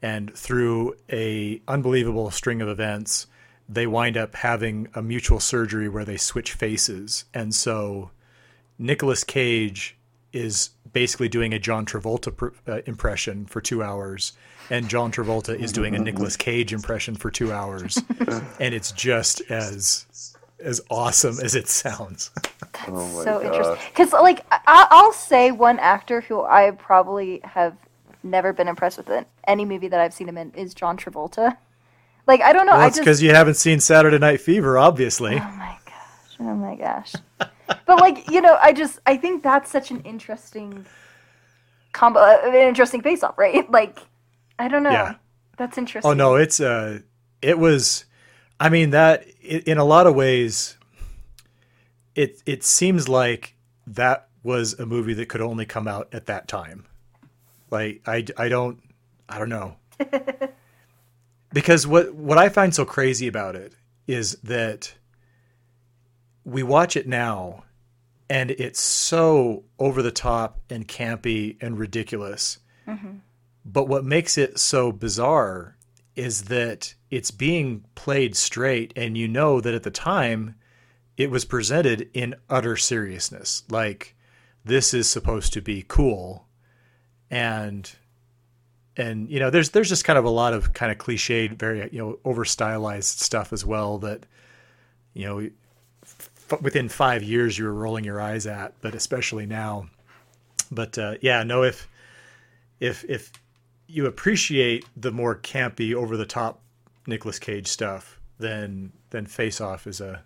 and through a unbelievable string of events, they wind up having a mutual surgery where they switch faces, and so Nicolas Cage is basically doing a John Travolta pr- uh, impression for two hours, and John Travolta is doing a Nicolas Cage impression for two hours, and it's just as as awesome as it sounds. Oh my so gosh. interesting. Because, like, I- I'll say one actor who I probably have never been impressed with in any movie that I've seen him in is John Travolta. Like, I don't know. well, I it's just. because you haven't seen Saturday Night Fever, obviously. Oh my gosh. Oh my gosh. but, like, you know, I just. I think that's such an interesting combo. uh, An interesting face off, right? Like, I don't know. Yeah. That's interesting. Oh no, it's uh, it was. I mean that in a lot of ways, it it seems like that was a movie that could only come out at that time. Like I I don't I don't know. because what what I find so crazy about it is that we watch it now and it's so over the top and campy and ridiculous. But what makes it so bizarre is that it's being played straight, and you know that at the time it was presented in utter seriousness. Like, this is supposed to be cool. And and you know there's there's just kind of a lot of kind of cliched very you know over stylized stuff as well that you know f- within five years you were rolling your eyes at but especially now but uh, yeah no if if if you appreciate the more campy over the top Nicolas Cage stuff then then Face Off is a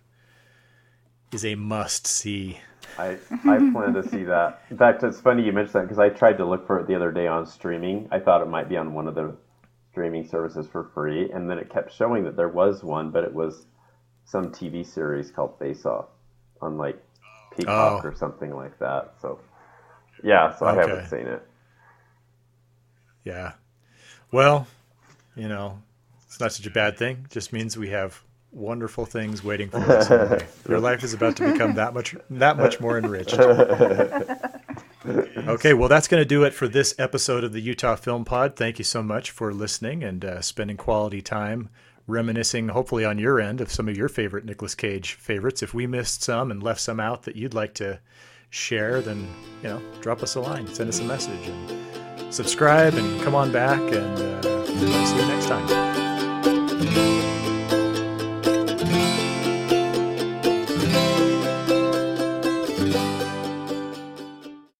is a must see I I plan to see that. In fact, it's funny you mentioned that because I tried to look for it the other day on streaming. I thought it might be on one of the streaming services for free, and then it kept showing that there was one, but it was some TV series called Face Off on like Peacock Oh. or something like that. So yeah, so I haven't seen it. Yeah. Well, you know, it's not such a bad thing. It just means we have wonderful things waiting for us. Your life is about to become that much that much more enriched. Okay, well, that's going to do it for this episode of the Utah Film Pod. Thank you so much for listening and uh, spending quality time reminiscing, hopefully on your end, of some of your favorite Nicolas Cage favorites. If we missed some and left some out that you'd like to share, then you know, drop us a line, send us a message, and subscribe, and come on back, and uh, see you next time.